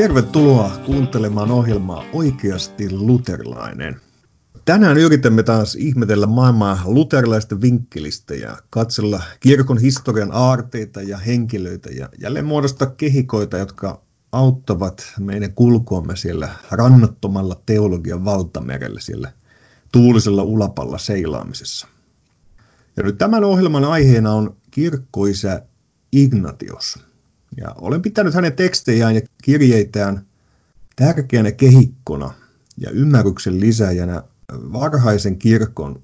Tervetuloa kuuntelemaan ohjelmaa Oikeasti luterilainen. Tänään yritämme taas ihmetellä maailmaa luterilaisten vinkkelistä ja katsella kirkon historian aarteita ja henkilöitä ja jälleen muodostaa kehikoita, jotka auttavat meidän kulkuamme siellä rannattomalla teologian valtamerellä siellä tuulisella ulapalla seilaamisessa. Ja nyt tämän ohjelman aiheena on kirkkoisä Ignatios. Ja olen pitänyt hänen tekstejään ja kirjeitään tärkeänä kehikkona ja ymmärryksen lisäjänä varhaisen kirkon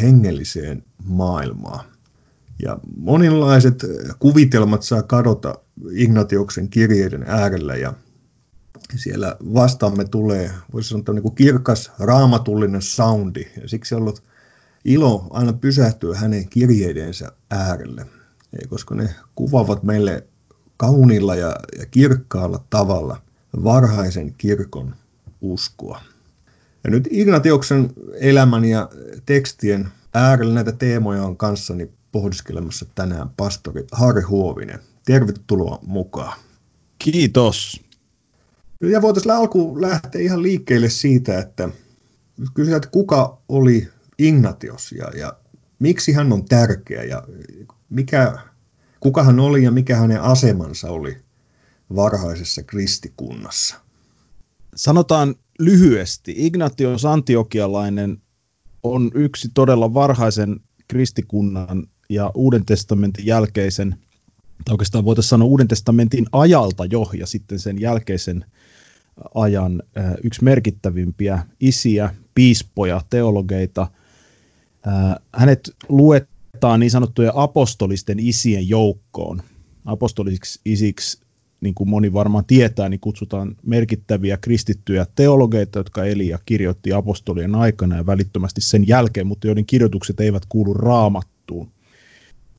hengelliseen maailmaan. Ja monenlaiset kuvitelmat saa kadota Ignatioksen kirjeiden äärellä ja siellä vastaamme tulee, voisi sanoa, niin kuin kirkas raamatullinen soundi. Ja siksi on ollut ilo aina pysähtyä hänen kirjeidensä äärelle, koska ne kuvaavat meille kauniilla ja, ja kirkkaalla tavalla varhaisen kirkon uskoa. Ja nyt Ignatioksen elämän ja tekstien äärellä näitä teemoja on kanssani pohdiskelemassa tänään pastori Harri Huovinen. Tervetuloa mukaan. Kiitos. Ja voitaisiin alkuun lähteä ihan liikkeelle siitä, että kysytään, että kuka oli Ignatios ja, ja miksi hän on tärkeä ja mikä, kuka hän oli ja mikä hänen asemansa oli varhaisessa kristikunnassa? Sanotaan lyhyesti, Ignatios Antiokialainen on yksi todella varhaisen kristikunnan ja Uuden testamentin jälkeisen, tai oikeastaan voitaisiin sanoa Uuden testamentin ajalta jo, ja sitten sen jälkeisen ajan yksi merkittävimpiä isiä, piispoja, teologeita. Hänet luetaan niin sanottujen apostolisten isien joukkoon. Apostolisiksi isiksi niin kuin moni varmaan tietää, niin kutsutaan merkittäviä kristittyjä teologeita, jotka eli ja kirjoitti apostolien aikana ja välittömästi sen jälkeen, mutta joiden kirjoitukset eivät kuulu raamattuun.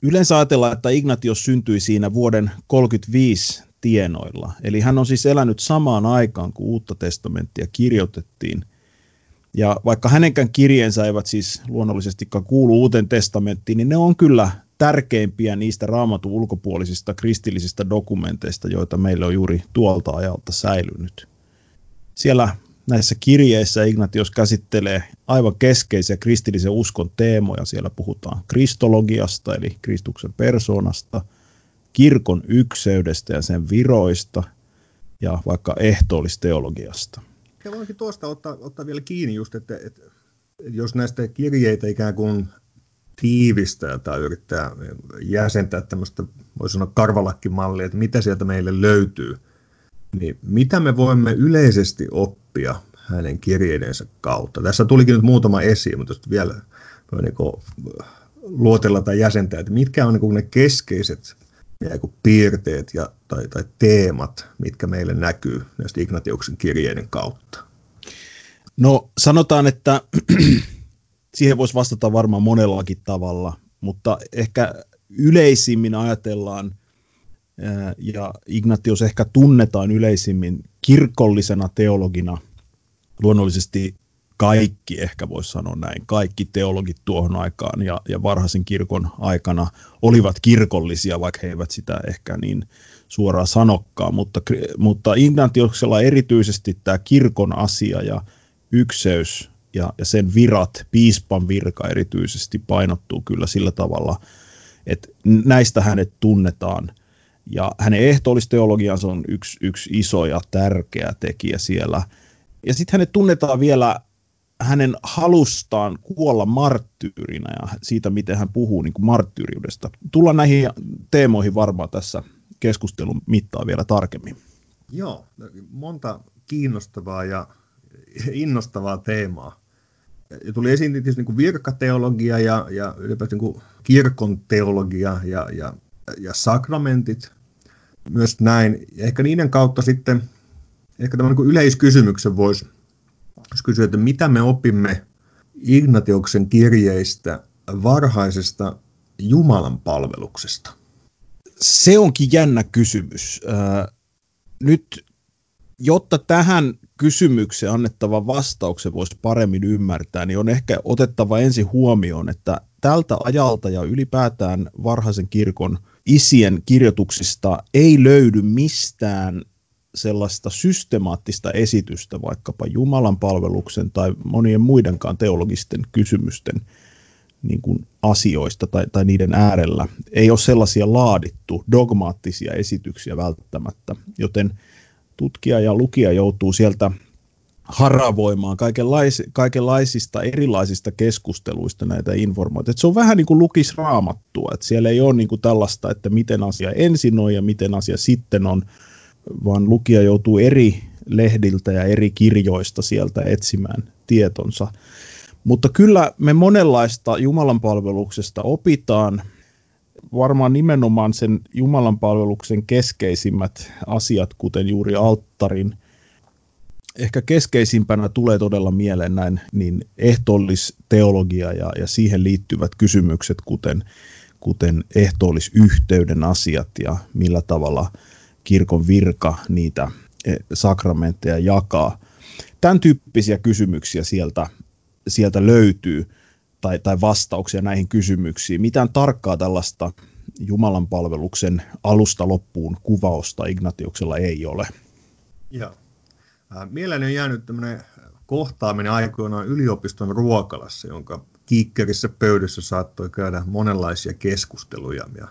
Yleensä ajatellaan, että Ignatius syntyi siinä vuoden 35 tienoilla. Eli hän on siis elänyt samaan aikaan, kun uutta testamenttia kirjoitettiin. Ja vaikka hänenkään kirjeensä eivät siis luonnollisestikaan kuulu uuteen testamenttiin, niin ne on kyllä tärkeimpiä niistä raamatun ulkopuolisista kristillisistä dokumenteista, joita meillä on juuri tuolta ajalta säilynyt. Siellä näissä kirjeissä Ignatius käsittelee aivan keskeisiä kristillisen uskon teemoja. Siellä puhutaan kristologiasta, eli Kristuksen persoonasta, kirkon ykseydestä ja sen viroista, ja vaikka ehtoollisteologiasta. Ja voinkin tuosta ottaa, ottaa vielä kiinni just, että, että jos näistä kirjeitä ikään kuin tiivistää tai yrittää jäsentää tämmöistä, voisi sanoa karvalakkimallia, että mitä sieltä meille löytyy, niin mitä me voimme yleisesti oppia hänen kirjeidensä kautta. Tässä tulikin nyt muutama esiin, mutta vielä voi niin luotella tai jäsentää, että mitkä on niin ne keskeiset piirteet ja, tai, tai teemat, mitkä meille näkyy näistä Ignatiuksen kirjeiden kautta. No sanotaan, että siihen voisi vastata varmaan monellakin tavalla, mutta ehkä yleisimmin ajatellaan, ja Ignatius ehkä tunnetaan yleisimmin kirkollisena teologina, luonnollisesti kaikki, ehkä voisi sanoa näin, kaikki teologit tuohon aikaan ja, ja varhaisen kirkon aikana olivat kirkollisia, vaikka he eivät sitä ehkä niin suoraan sanokkaan, mutta, mutta Ignatiuksella erityisesti tämä kirkon asia ja ykseys ja, ja sen virat, piispan virka erityisesti painottuu kyllä sillä tavalla, että näistä hänet tunnetaan. Ja hänen ehtoollisteologiansa on yksi, yksi iso ja tärkeä tekijä siellä. Ja sitten hänet tunnetaan vielä hänen halustaan kuolla marttyyrinä ja siitä, miten hän puhuu niin kuin marttyyriudesta. Tullaan näihin teemoihin varmaan tässä keskustelun mittaan vielä tarkemmin. Joo, monta kiinnostavaa ja innostavaa teemaa tuli esiin tietysti niin kuin virkateologia ja, ja ylipäätään niin kirkon teologia ja, ja, ja sakramentit myös näin. Ja ehkä niiden kautta sitten, ehkä tämän niin yleiskysymyksen voisi kysyä, että mitä me opimme Ignatioksen kirjeistä varhaisesta Jumalan palveluksesta? Se onkin jännä kysymys. Nyt, jotta tähän kysymykseen annettava vastauksen voisi paremmin ymmärtää, niin on ehkä otettava ensin huomioon, että tältä ajalta ja ylipäätään varhaisen kirkon isien kirjoituksista ei löydy mistään sellaista systemaattista esitystä vaikkapa Jumalan palveluksen tai monien muidenkaan teologisten kysymysten niin kuin asioista tai, tai niiden äärellä. Ei ole sellaisia laadittu dogmaattisia esityksiä välttämättä, joten tutkija ja lukija joutuu sieltä haravoimaan kaikenlais, kaikenlaisista erilaisista keskusteluista näitä informaatioita. Se on vähän niin kuin lukis raamattua, että siellä ei ole niin kuin tällaista, että miten asia ensin on ja miten asia sitten on, vaan lukija joutuu eri lehdiltä ja eri kirjoista sieltä etsimään tietonsa. Mutta kyllä me monenlaista Jumalan palveluksesta opitaan, varmaan nimenomaan sen Jumalan palveluksen keskeisimmät asiat, kuten juuri alttarin ehkä keskeisimpänä tulee todella mieleen näin niin ehtoollisteologia ja, ja siihen liittyvät kysymykset, kuten, kuten ehtoollisyhteyden asiat ja millä tavalla kirkon virka niitä e, sakramentteja jakaa. Tämän tyyppisiä kysymyksiä sieltä, sieltä löytyy tai, tai vastauksia näihin kysymyksiin. Mitään tarkkaa tällaista Jumalan palveluksen alusta loppuun kuvausta Ignatiuksella ei ole. Joo. Mieleeni on jäänyt tämmöinen kohtaaminen aikoinaan yliopiston ruokalassa, jonka kiikkerissä pöydässä saattoi käydä monenlaisia keskusteluja. Ja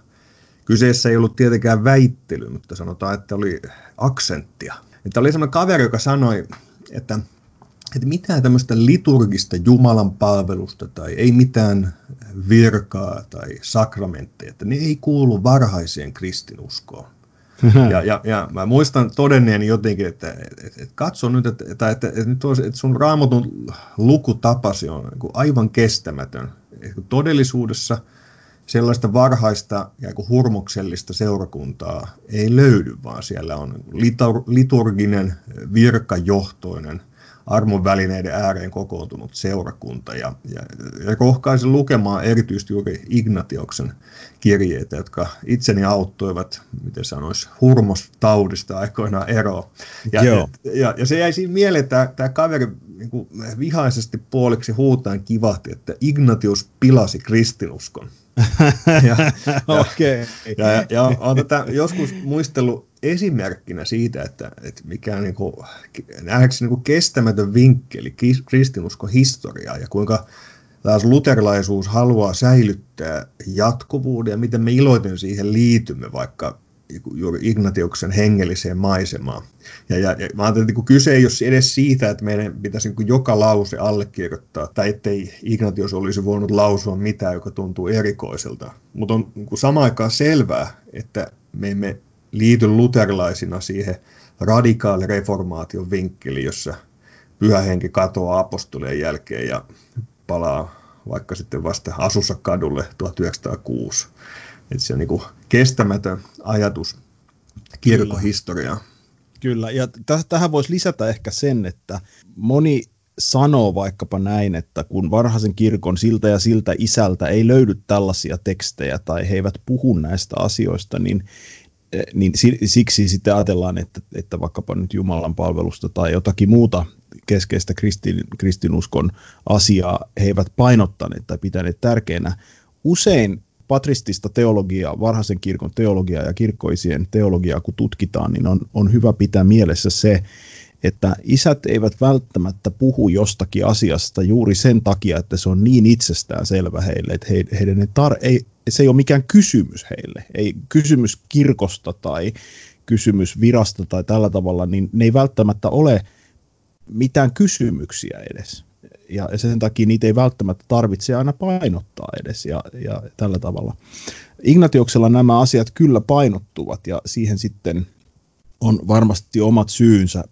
kyseessä ei ollut tietenkään väittely, mutta sanotaan, että oli aksenttia. Että oli semmoinen kaveri, joka sanoi, että, että mitään tämmöistä liturgista Jumalan palvelusta tai ei mitään virkaa tai sakramentteja, että ne ei kuulu varhaiseen kristinuskoon. Ja, ja, ja mä muistan todenneeni jotenkin, että, että, että katso nyt, että, että, että, että, nyt olisi, että sun raamatun lukutapasi on niin aivan kestämätön. Todellisuudessa sellaista varhaista ja hurmoksellista seurakuntaa ei löydy, vaan siellä on liturginen, virkajohtoinen – armon välineiden ääreen kokoontunut seurakunta ja, ja, ja rohkaisin lukemaan erityisesti juuri Ignatioksen kirjeitä, jotka itseni auttoivat, miten sanoisi, hurmostaudista aikoinaan eroa. Ja, ja, ja, ja se jäi siinä mieleen, että tämä kaveri niin kuin vihaisesti puoliksi huutaan kivahti, että Ignatius pilasi kristinuskon. ja, okay. ja, ja, ja olen tätä joskus muistellut esimerkkinä siitä, että, että mikä on niin kuin, nähdäkseni niin kestämätön vinkkeli kristinuskon historiaa ja kuinka taas luterilaisuus haluaa säilyttää jatkuvuuden ja miten me iloiten siihen liitymme vaikka juuri Ignatiuksen hengelliseen maisemaan. Ja, ja, ja mä ajattelin, että kyse ei ole edes siitä, että meidän pitäisi niin joka lause allekirjoittaa, tai ettei Ignatius olisi voinut lausua mitään, joka tuntuu erikoiselta. Mutta on niin samaan aikaan selvää, että me emme liity luterilaisina siihen radikaalireformaation vinkkeliin, jossa pyhä henki katoaa apostolien jälkeen ja palaa vaikka sitten vasta Asussa kadulle 1906. Että se on niin kestämätön ajatus kirkkohistoriaa. Kyllä, ja täh- tähän voisi lisätä ehkä sen, että moni sanoo vaikkapa näin, että kun varhaisen kirkon siltä ja siltä isältä ei löydy tällaisia tekstejä tai he eivät puhu näistä asioista, niin Eh, niin siksi sitten ajatellaan, että, että vaikkapa nyt Jumalan palvelusta tai jotakin muuta keskeistä kristin, kristinuskon asiaa he eivät painottaneet tai pitäneet tärkeänä. Usein patristista teologiaa, varhaisen kirkon teologiaa ja kirkkoisien teologiaa kun tutkitaan, niin on, on hyvä pitää mielessä se, että isät eivät välttämättä puhu jostakin asiasta juuri sen takia, että se on niin itsestään selvä heille, että he, heidän ei, tar- ei se ei ole mikään kysymys heille. Ei kysymys kirkosta tai kysymys virasta tai tällä tavalla, niin ne ei välttämättä ole mitään kysymyksiä edes. Ja sen takia niitä ei välttämättä tarvitse aina painottaa edes ja, ja tällä tavalla. Ignatioksella nämä asiat kyllä painottuvat ja siihen sitten on varmasti omat syynsä.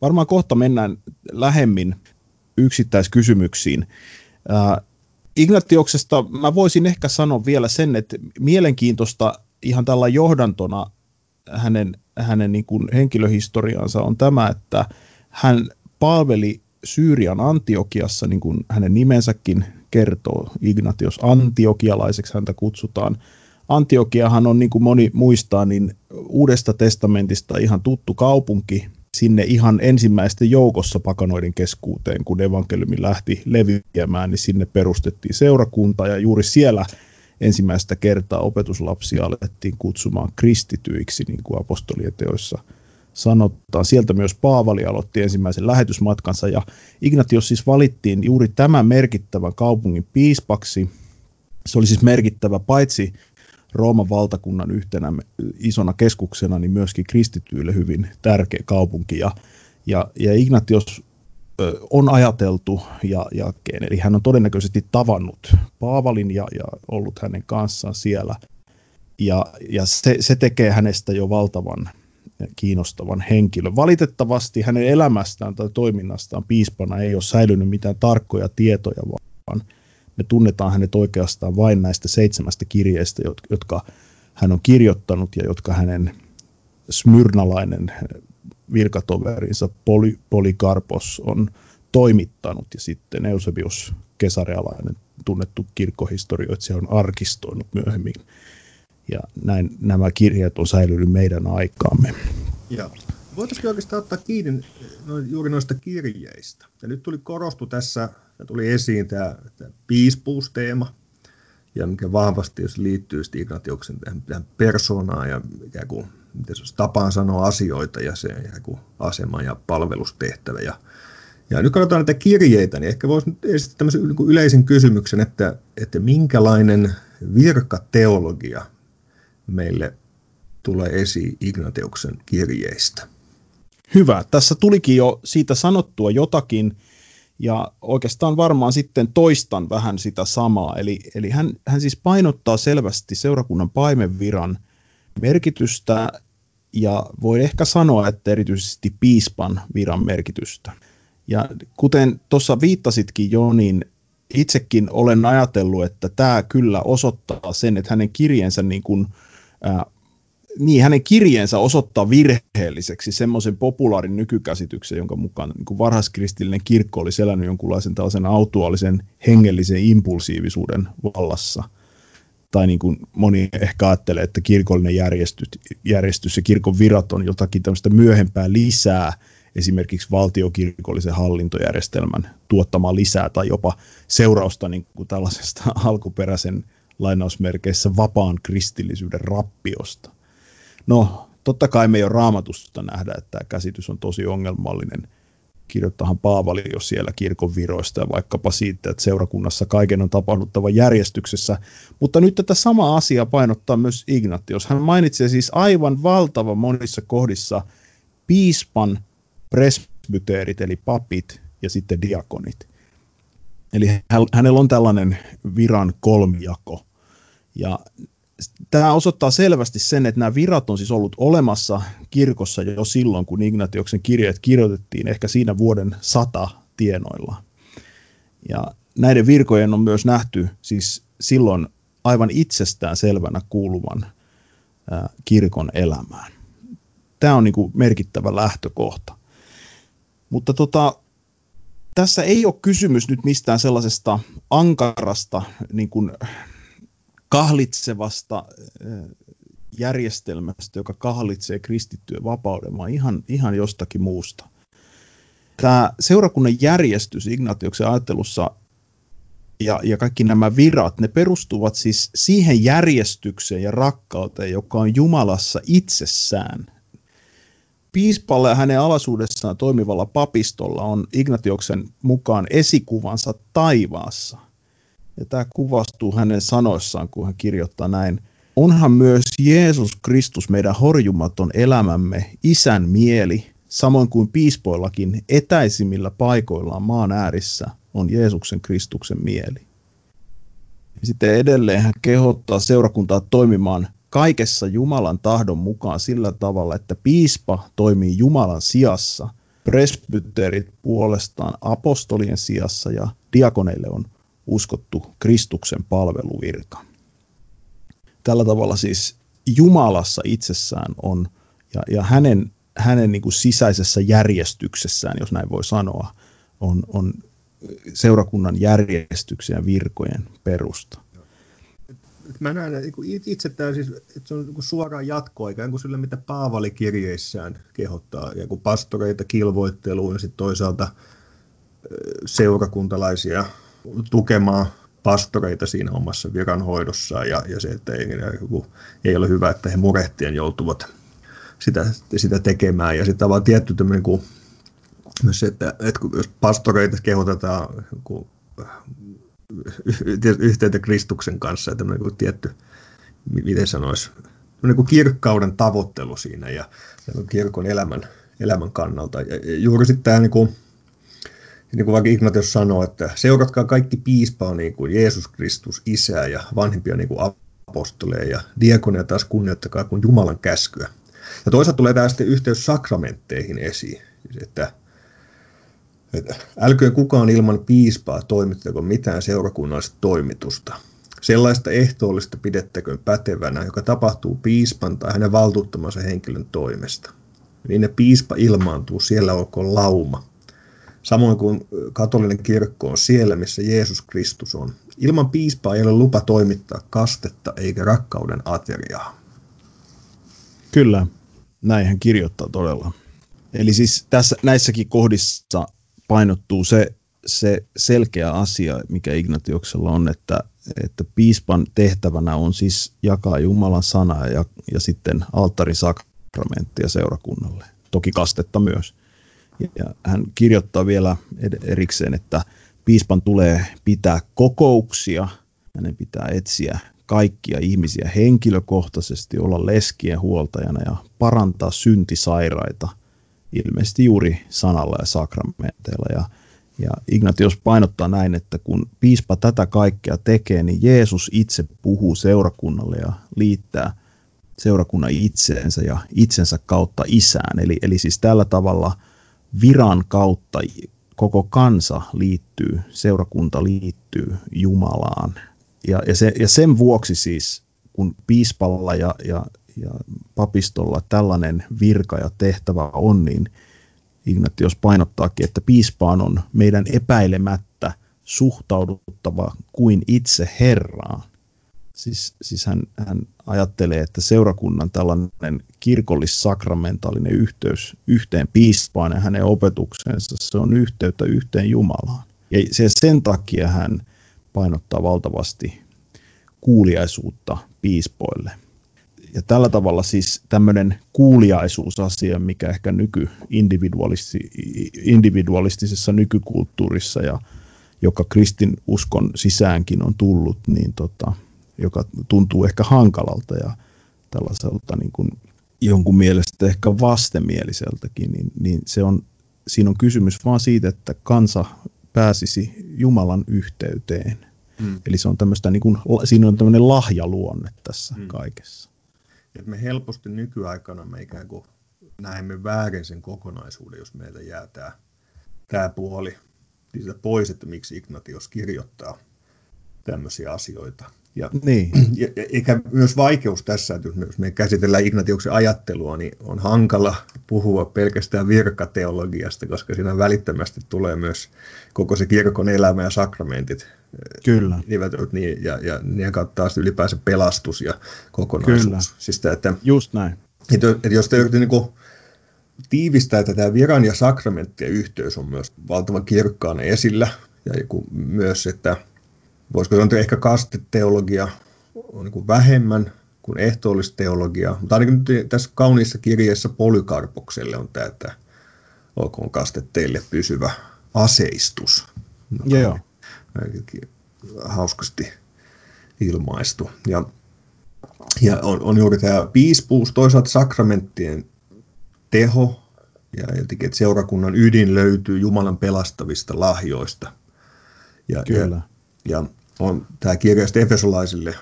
Varmaan kohta mennään lähemmin yksittäiskysymyksiin. Ignatioksesta mä voisin ehkä sanoa vielä sen, että mielenkiintoista ihan tällä johdantona hänen, hänen niin kuin henkilöhistoriansa on tämä, että hän palveli Syyrian Antiokiassa, niin kuin hänen nimensäkin kertoo, Ignatios Antiokialaiseksi häntä kutsutaan. Antiokiahan on, niin kuin moni muistaa, niin Uudesta testamentista ihan tuttu kaupunki, sinne ihan ensimmäisten joukossa pakanoiden keskuuteen, kun evankeliumi lähti leviämään, niin sinne perustettiin seurakunta ja juuri siellä ensimmäistä kertaa opetuslapsia alettiin kutsumaan kristityiksi, niin kuin apostolien sanotaan. Sieltä myös Paavali aloitti ensimmäisen lähetysmatkansa ja Ignatios siis valittiin juuri tämän merkittävän kaupungin piispaksi. Se oli siis merkittävä paitsi Rooman valtakunnan yhtenä isona keskuksena, niin myöskin kristityille hyvin tärkeä kaupunki. Ja, ja, ja Ignatios on ajateltu ja jakeen, eli hän on todennäköisesti tavannut Paavalin ja, ja ollut hänen kanssaan siellä. Ja, ja se, se tekee hänestä jo valtavan kiinnostavan henkilön. Valitettavasti hänen elämästään tai toiminnastaan piispana ei ole säilynyt mitään tarkkoja tietoja, vaan me tunnetaan hänet oikeastaan vain näistä seitsemästä kirjeestä, jotka hän on kirjoittanut ja jotka hänen smyrnalainen virkatoverinsa Poly, Polykarpos on toimittanut ja sitten Eusebius kesarealainen tunnettu kirkkohistorioitsija on arkistoinut myöhemmin. Ja näin nämä kirjat on säilynyt meidän aikaamme. Ja voitaisiin oikeastaan ottaa kiinni no, juuri noista kirjeistä. Ja nyt tuli korostu tässä, ja tuli esiin tämä, tämä piispuusteema, ja mikä vahvasti jos liittyy Ignatiuksen tähän, tähän persoonaan ja ikään kuin miten se tapaan sanoa asioita ja se joku asema ja palvelustehtävä. Ja, ja nyt katsotaan näitä kirjeitä, niin ehkä voisi esittää tämmöisen yleisen kysymyksen, että, että minkälainen virkateologia meille tulee esiin Ignatiuksen kirjeistä. Hyvä. Tässä tulikin jo siitä sanottua jotakin, ja oikeastaan varmaan sitten toistan vähän sitä samaa. Eli, eli hän, hän siis painottaa selvästi seurakunnan paimenviran merkitystä ja voi ehkä sanoa, että erityisesti piispan viran merkitystä. Ja kuten tuossa viittasitkin jo, niin itsekin olen ajatellut, että tämä kyllä osoittaa sen, että hänen kirjeensä niin kuin, ää, niin hänen kirjeensä osoittaa virheelliseksi semmoisen populaarin nykykäsityksen, jonka mukaan niin kuin varhaiskristillinen kirkko oli selännyt jonkunlaisen tällaisen autuaalisen hengellisen impulsiivisuuden vallassa – tai niin kuin moni ehkä ajattelee, että kirkollinen järjestys, järjestys ja kirkon virat on jotakin tämmöistä myöhempää lisää, esimerkiksi valtiokirkollisen hallintojärjestelmän tuottamaa lisää tai jopa seurausta niin kuin tällaisesta alkuperäisen lainausmerkeissä vapaan kristillisyyden rappiosta. No, totta kai me ei ole raamatusta nähdä, että tämä käsitys on tosi ongelmallinen – kirjoittahan Paavali jo siellä kirkon viroista ja vaikkapa siitä, että seurakunnassa kaiken on tapahduttava järjestyksessä. Mutta nyt tätä samaa asiaa painottaa myös Ignatius. Hän mainitsee siis aivan valtava monissa kohdissa piispan presbyteerit eli papit ja sitten diakonit. Eli hänellä on tällainen viran kolmijako. Ja tämä osoittaa selvästi sen, että nämä virat on siis ollut olemassa kirkossa jo silloin, kun Ignatioksen kirjeet kirjoitettiin, ehkä siinä vuoden sata tienoilla. Ja näiden virkojen on myös nähty siis silloin aivan itsestään selvänä kuuluvan kirkon elämään. Tämä on niin kuin merkittävä lähtökohta. Mutta tota, tässä ei ole kysymys nyt mistään sellaisesta ankarasta niin kuin kahlitsevasta järjestelmästä, joka kahlitsee kristittyjen vapauden, vaan ihan, ihan jostakin muusta. Tämä seurakunnan järjestys Ignatioksen ajattelussa ja, ja kaikki nämä virat, ne perustuvat siis siihen järjestykseen ja rakkauteen, joka on Jumalassa itsessään. Piispalla ja hänen alaisuudessaan toimivalla papistolla on Ignatioksen mukaan esikuvansa taivaassa. Ja tämä kuvastuu hänen sanoissaan, kun hän kirjoittaa näin. Onhan myös Jeesus Kristus meidän horjumaton elämämme, isän mieli, samoin kuin piispoillakin etäisimmillä paikoillaan maan äärissä on Jeesuksen Kristuksen mieli. Sitten edelleen hän kehottaa seurakuntaa toimimaan kaikessa Jumalan tahdon mukaan sillä tavalla, että piispa toimii Jumalan sijassa, presbyteerit puolestaan apostolien sijassa ja diakoneille on uskottu Kristuksen palveluvirka. Tällä tavalla siis Jumalassa itsessään on ja, ja hänen, hänen niin kuin sisäisessä järjestyksessään, jos näin voi sanoa, on, on seurakunnan järjestyksen ja virkojen perusta. Mä näen itse tämä siis, että se on niin suoraan jatkoa ikään kuin sille, mitä Paavali kirjeissään kehottaa, ja kuin pastoreita kilvoitteluun ja sitten toisaalta seurakuntalaisia tukemaan pastoreita siinä omassa viranhoidossaan ja, ja se, että ei, ei ole hyvä, että he murehtien joutuvat sitä, sitä tekemään. Ja sitten vaan tietty tämmöinen kuin, myös se, että, että kun jos pastoreita kehotetaan kun, yhteyttä Kristuksen kanssa, että tämmöinen tietty, miten sanoisi, niin kuin kirkkauden tavoittelu siinä ja, kirkon elämän, elämän kannalta. Ja juuri sitten tämä niin kuin, niin kuin vaikka Ignatius sanoo, että seuratkaa kaikki piispaa niin kuin Jeesus Kristus, Isää ja vanhempia niin kuin apostoleja ja diakonia taas kunnioittakaa kuin Jumalan käskyä. Ja toisaalta tulee tämä sitten yhteys sakramentteihin esiin, että, että älköön kukaan ilman piispaa toimittako mitään seurakunnallista toimitusta. Sellaista ehtoollista pidettäköön pätevänä, joka tapahtuu piispan tai hänen valtuuttamansa henkilön toimesta. Niin ne piispa ilmaantuu, siellä olkoon lauma, samoin kuin katolinen kirkko on siellä, missä Jeesus Kristus on. Ilman piispaa ei ole lupa toimittaa kastetta eikä rakkauden ateriaa. Kyllä, näin hän kirjoittaa todella. Eli siis tässä, näissäkin kohdissa painottuu se, se selkeä asia, mikä Ignatioksella on, että, että piispan tehtävänä on siis jakaa Jumalan sanaa ja, ja sitten alttarisakramenttia seurakunnalle. Toki kastetta myös. Ja hän kirjoittaa vielä erikseen, että piispan tulee pitää kokouksia, hänen pitää etsiä kaikkia ihmisiä henkilökohtaisesti, olla leskien huoltajana ja parantaa syntisairaita, ilmeisesti juuri sanalla ja sakramenteilla. Ja, ja Ignatius painottaa näin, että kun piispa tätä kaikkea tekee, niin Jeesus itse puhuu seurakunnalle ja liittää seurakunnan itseensä ja itsensä kautta isään. Eli, eli siis tällä tavalla – viran kautta koko kansa liittyy, seurakunta liittyy Jumalaan. Ja, ja, se, ja sen vuoksi siis, kun piispalla ja, ja, ja papistolla tällainen virka ja tehtävä on, niin Ignatios painottaakin, että piispaan on meidän epäilemättä suhtauduttava kuin itse Herraan. Siis, siis hän, hän ajattelee, että seurakunnan tällainen kirkollis-sakramentaalinen yhteys yhteen piispaan ja hänen opetuksensa, se on yhteyttä yhteen Jumalaan. Ja sen takia hän painottaa valtavasti kuuliaisuutta piispoille. Ja tällä tavalla siis tämmöinen kuuliaisuusasia, mikä ehkä nyky individualistisessa nykykulttuurissa ja joka kristin uskon sisäänkin on tullut, niin tota, joka tuntuu ehkä hankalalta ja tällaiselta niin kuin jonkun mielestä ehkä vastenmieliseltäkin, niin, niin se on, siinä on kysymys vaan siitä, että kansa pääsisi Jumalan yhteyteen. Hmm. Eli se on tämmöistä, niin kuin, siinä on tämmöinen lahjaluonne tässä hmm. kaikessa. Et me helposti nykyaikana me ikään kuin näemme väärin sen kokonaisuuden, jos meiltä jää tämä, tämä puoli siitä pois, että miksi Ignatios kirjoittaa tämmöisiä asioita. Ja, niin. ja, eikä myös vaikeus tässä, että jos me käsitellään Ignatiuksen ajattelua, niin on hankala puhua pelkästään virkateologiasta, koska siinä välittömästi tulee myös koko se kirkon elämä ja sakramentit. Kyllä. Niveltynyt niin, ja, ja niiden kautta taas ylipäänsä pelastus ja kokonaisuus. Kyllä. Siis sitä, että, Just näin. Että, että jos te yritätte niin tiivistää, että tämä viran ja sakramenttien yhteys on myös valtavan kirkkaana esillä, ja myös, että voisiko sanoa, ehkä kasteteologia on niin kuin vähemmän kuin ehtoollisteologia, mutta ainakin nyt tässä kauniissa kirjeessä Polykarpokselle on tämä, että olkoon kaste teille pysyvä aseistus. Joo, joo. Hauskasti ilmaistu. Ja, ja on, on juuri tämä piispuus, toisaalta sakramenttien teho, ja jotenkin, että seurakunnan ydin löytyy Jumalan pelastavista lahjoista. Ja, Kyllä. Ja, ja on tämä kirja Efesolaisille,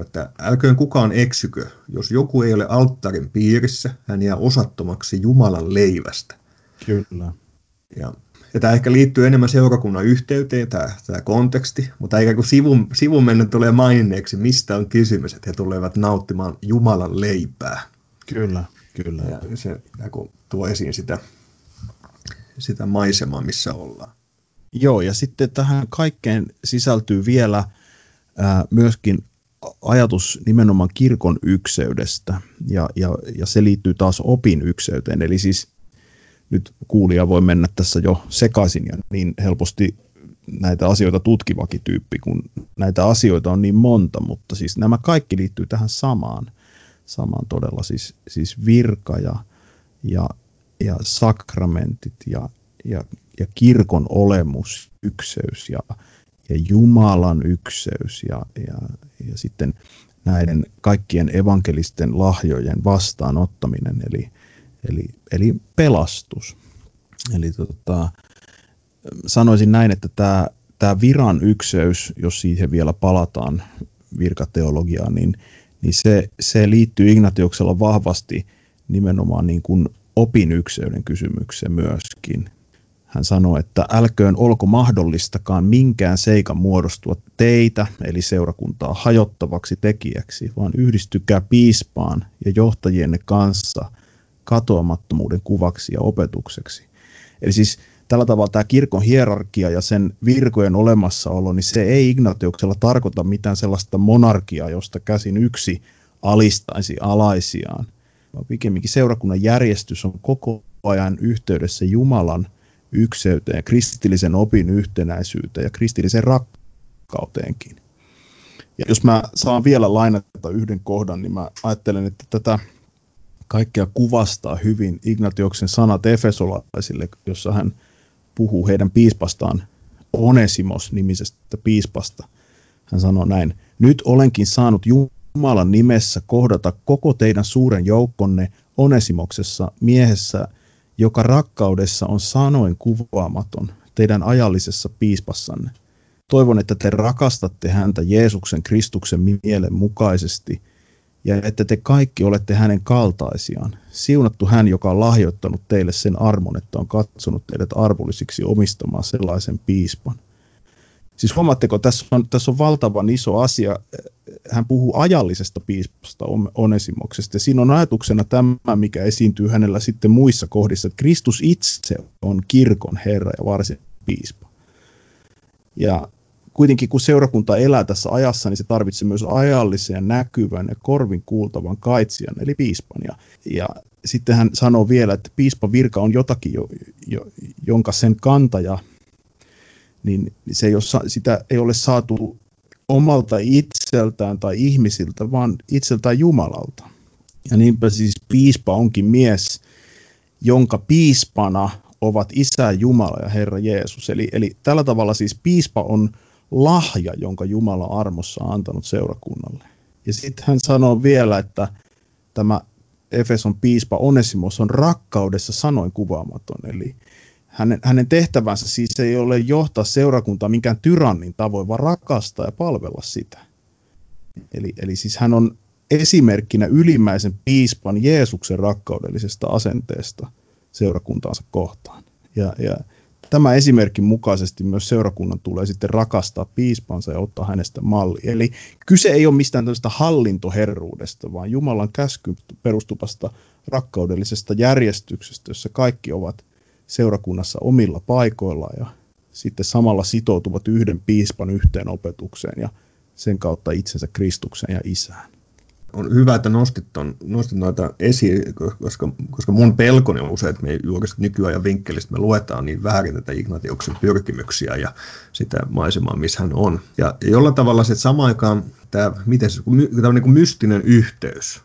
että älköön kukaan eksykö, jos joku ei ole alttarin piirissä, hän jää osattomaksi Jumalan leivästä. Kyllä. Ja, ja tämä ehkä liittyy enemmän seurakunnan yhteyteen, tämä, tämä konteksti, mutta eikä kun sivun, sivun mennä tulee mainneeksi, mistä on kysymys, että he tulevat nauttimaan Jumalan leipää. Kyllä, kyllä. Ja se tuo esiin sitä, sitä maisemaa, missä ollaan. Joo, ja sitten tähän kaikkeen sisältyy vielä ää, myöskin ajatus nimenomaan kirkon ykseydestä, ja, ja, ja se liittyy taas opin ykseyteen, eli siis nyt kuulija voi mennä tässä jo sekaisin ja niin helposti näitä asioita tutkivakin tyyppi, kun näitä asioita on niin monta, mutta siis nämä kaikki liittyy tähän samaan. Sama on todella siis, siis virka ja, ja, ja sakramentit ja, ja, ja kirkon olemus, ykseys ja, ja Jumalan ykseys ja, ja, ja sitten näiden kaikkien evankelisten lahjojen vastaanottaminen, eli, eli, eli pelastus. Eli tota, sanoisin näin, että tämä, tämä viran ykseys, jos siihen vielä palataan virkateologiaan, niin, niin se, se liittyy Ignatiuksella vahvasti nimenomaan niin kuin opin ykseyden kysymykseen myöskin. Hän sanoi, että älköön olko mahdollistakaan minkään seikan muodostua teitä, eli seurakuntaa, hajottavaksi tekijäksi, vaan yhdistykää piispaan ja johtajienne kanssa katoamattomuuden kuvaksi ja opetukseksi. Eli siis tällä tavalla tämä kirkon hierarkia ja sen virkojen olemassaolo, niin se ei Ignatiuksella tarkoita mitään sellaista monarkiaa, josta käsin yksi alistaisi alaisiaan, vaan pikemminkin seurakunnan järjestys on koko ajan yhteydessä Jumalan – ykseyteen, kristillisen opin yhtenäisyyteen ja kristillisen rakkauteenkin. Ja jos mä saan vielä lainata yhden kohdan, niin mä ajattelen, että tätä kaikkea kuvastaa hyvin Ignatioksen sanat Efesolaisille, jossa hän puhuu heidän piispastaan Onesimos-nimisestä piispasta. Hän sanoo näin, nyt olenkin saanut Jumalan nimessä kohdata koko teidän suuren joukkonne Onesimoksessa miehessä, joka rakkaudessa on sanoin kuvaamaton teidän ajallisessa piispassanne. Toivon, että te rakastatte häntä Jeesuksen Kristuksen mielen mukaisesti ja että te kaikki olette hänen kaltaisiaan. Siunattu hän, joka on lahjoittanut teille sen armon, että on katsonut teidät arvollisiksi omistamaan sellaisen piispan. Siis huomaatteko, tässä on, tässä on valtavan iso asia. Hän puhuu ajallisesta piispasta Onesimoksesta. Ja siinä on ajatuksena tämä, mikä esiintyy hänellä sitten muissa kohdissa, että Kristus itse on kirkon herra ja varsin piispa. Ja kuitenkin kun seurakunta elää tässä ajassa, niin se tarvitsee myös ajallisen ja näkyvän ja korvin kuultavan kaitsijan, eli piispan. Ja, ja sitten hän sanoo vielä, että piispan virka on jotakin, jo, jo, jonka sen kantaja niin se ei ole, sitä ei ole saatu omalta itseltään tai ihmisiltä, vaan itseltään Jumalalta. Ja niinpä siis piispa onkin mies, jonka piispana ovat Isä Jumala ja Herra Jeesus. Eli, eli tällä tavalla siis piispa on lahja, jonka Jumala armossa on antanut seurakunnalle. Ja sitten hän sanoo vielä, että tämä Efeson piispa Onesimos on rakkaudessa sanoin kuvaamaton. Eli, hänen, hänen tehtävänsä siis ei ole johtaa seurakuntaa minkään tyrannin tavoin, vaan rakastaa ja palvella sitä. Eli, eli siis hän on esimerkkinä ylimmäisen piispan Jeesuksen rakkaudellisesta asenteesta seurakuntaansa kohtaan. Ja, ja tämä esimerkin mukaisesti myös seurakunnan tulee sitten rakastaa piispansa ja ottaa hänestä malli. Eli kyse ei ole mistään tällaista hallintoherruudesta, vaan Jumalan käsky perustuvasta rakkaudellisesta järjestyksestä, jossa kaikki ovat seurakunnassa omilla paikoillaan ja sitten samalla sitoutuvat yhden piispan yhteen opetukseen ja sen kautta itsensä Kristuksen ja Isään. On hyvä, että nostit, ton, nostit noita esiin, koska, koska mun pelkoni on usein, että me juuri nykyajan vinkkelistä me luetaan niin väärin tätä Ignatiuksen pyrkimyksiä ja sitä maisemaa, missä hän on. Ja jollain tavalla se, samaan aikaan tämä, miten se, tämä on niin kuin mystinen yhteys,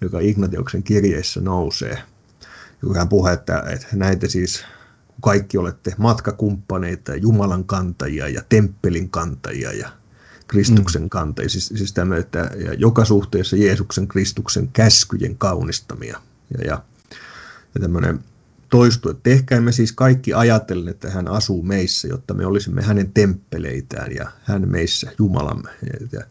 joka Ignatiuksen kirjeissä nousee – kun hän puhui, että, että näitä siis kaikki olette matkakumppaneita, Jumalan kantajia ja temppelin kantajia ja Kristuksen mm. kantajia. Siis, siis tämä, että ja joka suhteessa Jeesuksen Kristuksen käskyjen kaunistamia. Ja, ja, ja tämmöinen toistuu, että tehkäämme siis kaikki ajatellen, että hän asuu meissä, jotta me olisimme hänen temppeleitään ja hän meissä Jumalamme. Ja, ja,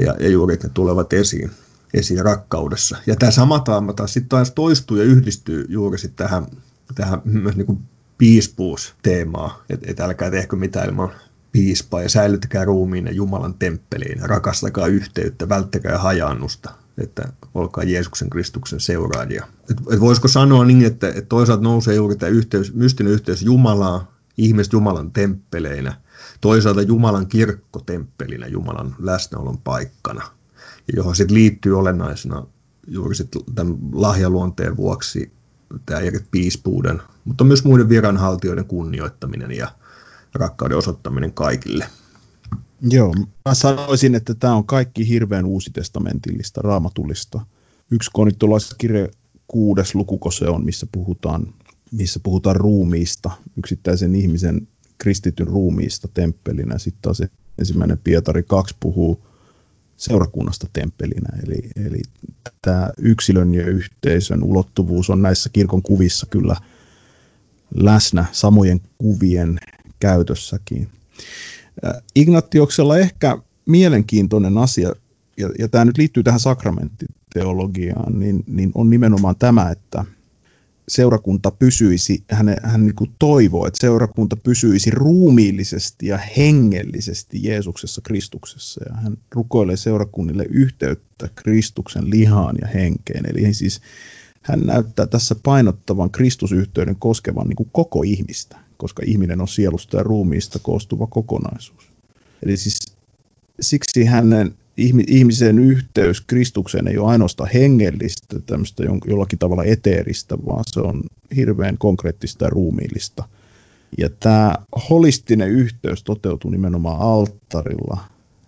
ja, ja juuri ne tulevat esiin esiin rakkaudessa. Ja tämä sama taama taas sitten taas toistuu ja yhdistyy juuri sitten tähän, tähän myös niin kuin piispuus-teemaan, että et älkää tehkö mitään ilman piispaa ja säilyttäkää ruumiin ja Jumalan temppeliin, rakastakaa yhteyttä, välttäkää hajannusta, että olkaa Jeesuksen Kristuksen seuraajia. Et, et voisiko sanoa niin, että, että toisaalta nousee juuri tämä yhteys, mystinen yhteys Jumalaa, ihmiset Jumalan temppeleinä, toisaalta Jumalan kirkkotemppelinä, Jumalan läsnäolon paikkana – johon sitten liittyy olennaisena juuri sit tämän lahjaluonteen vuoksi tämä piispuuden, mutta myös muiden viranhaltijoiden kunnioittaminen ja rakkauden osoittaminen kaikille. Joo, mä sanoisin, että tämä on kaikki hirveän uusitestamentillista, raamatullista. Yksi konitolaiskirja kuudes lukuko se on, missä puhutaan, missä puhutaan ruumiista, yksittäisen ihmisen kristityn ruumiista temppelinä. Sitten taas ensimmäinen Pietari 2 puhuu seurakunnasta temppelinä. Eli, eli tämä yksilön ja yhteisön ulottuvuus on näissä kirkon kuvissa kyllä läsnä samojen kuvien käytössäkin. Ignatioksella ehkä mielenkiintoinen asia, ja, ja tämä nyt liittyy tähän sakramenttiteologiaan, niin, niin on nimenomaan tämä, että seurakunta pysyisi, hän, hän niin kuin toivoo, että seurakunta pysyisi ruumiillisesti ja hengellisesti Jeesuksessa Kristuksessa. Ja hän rukoilee seurakunnille yhteyttä Kristuksen lihaan ja henkeen. Eli siis hän näyttää tässä painottavan Kristusyhteyden koskevan niin kuin koko ihmistä, koska ihminen on sielusta ja ruumiista koostuva kokonaisuus. Eli siis siksi hänen ihmisen yhteys Kristukseen ei ole ainoastaan hengellistä, tämmöistä jollakin tavalla eteeristä, vaan se on hirveän konkreettista ja ruumiillista. Ja tämä holistinen yhteys toteutuu nimenomaan alttarilla,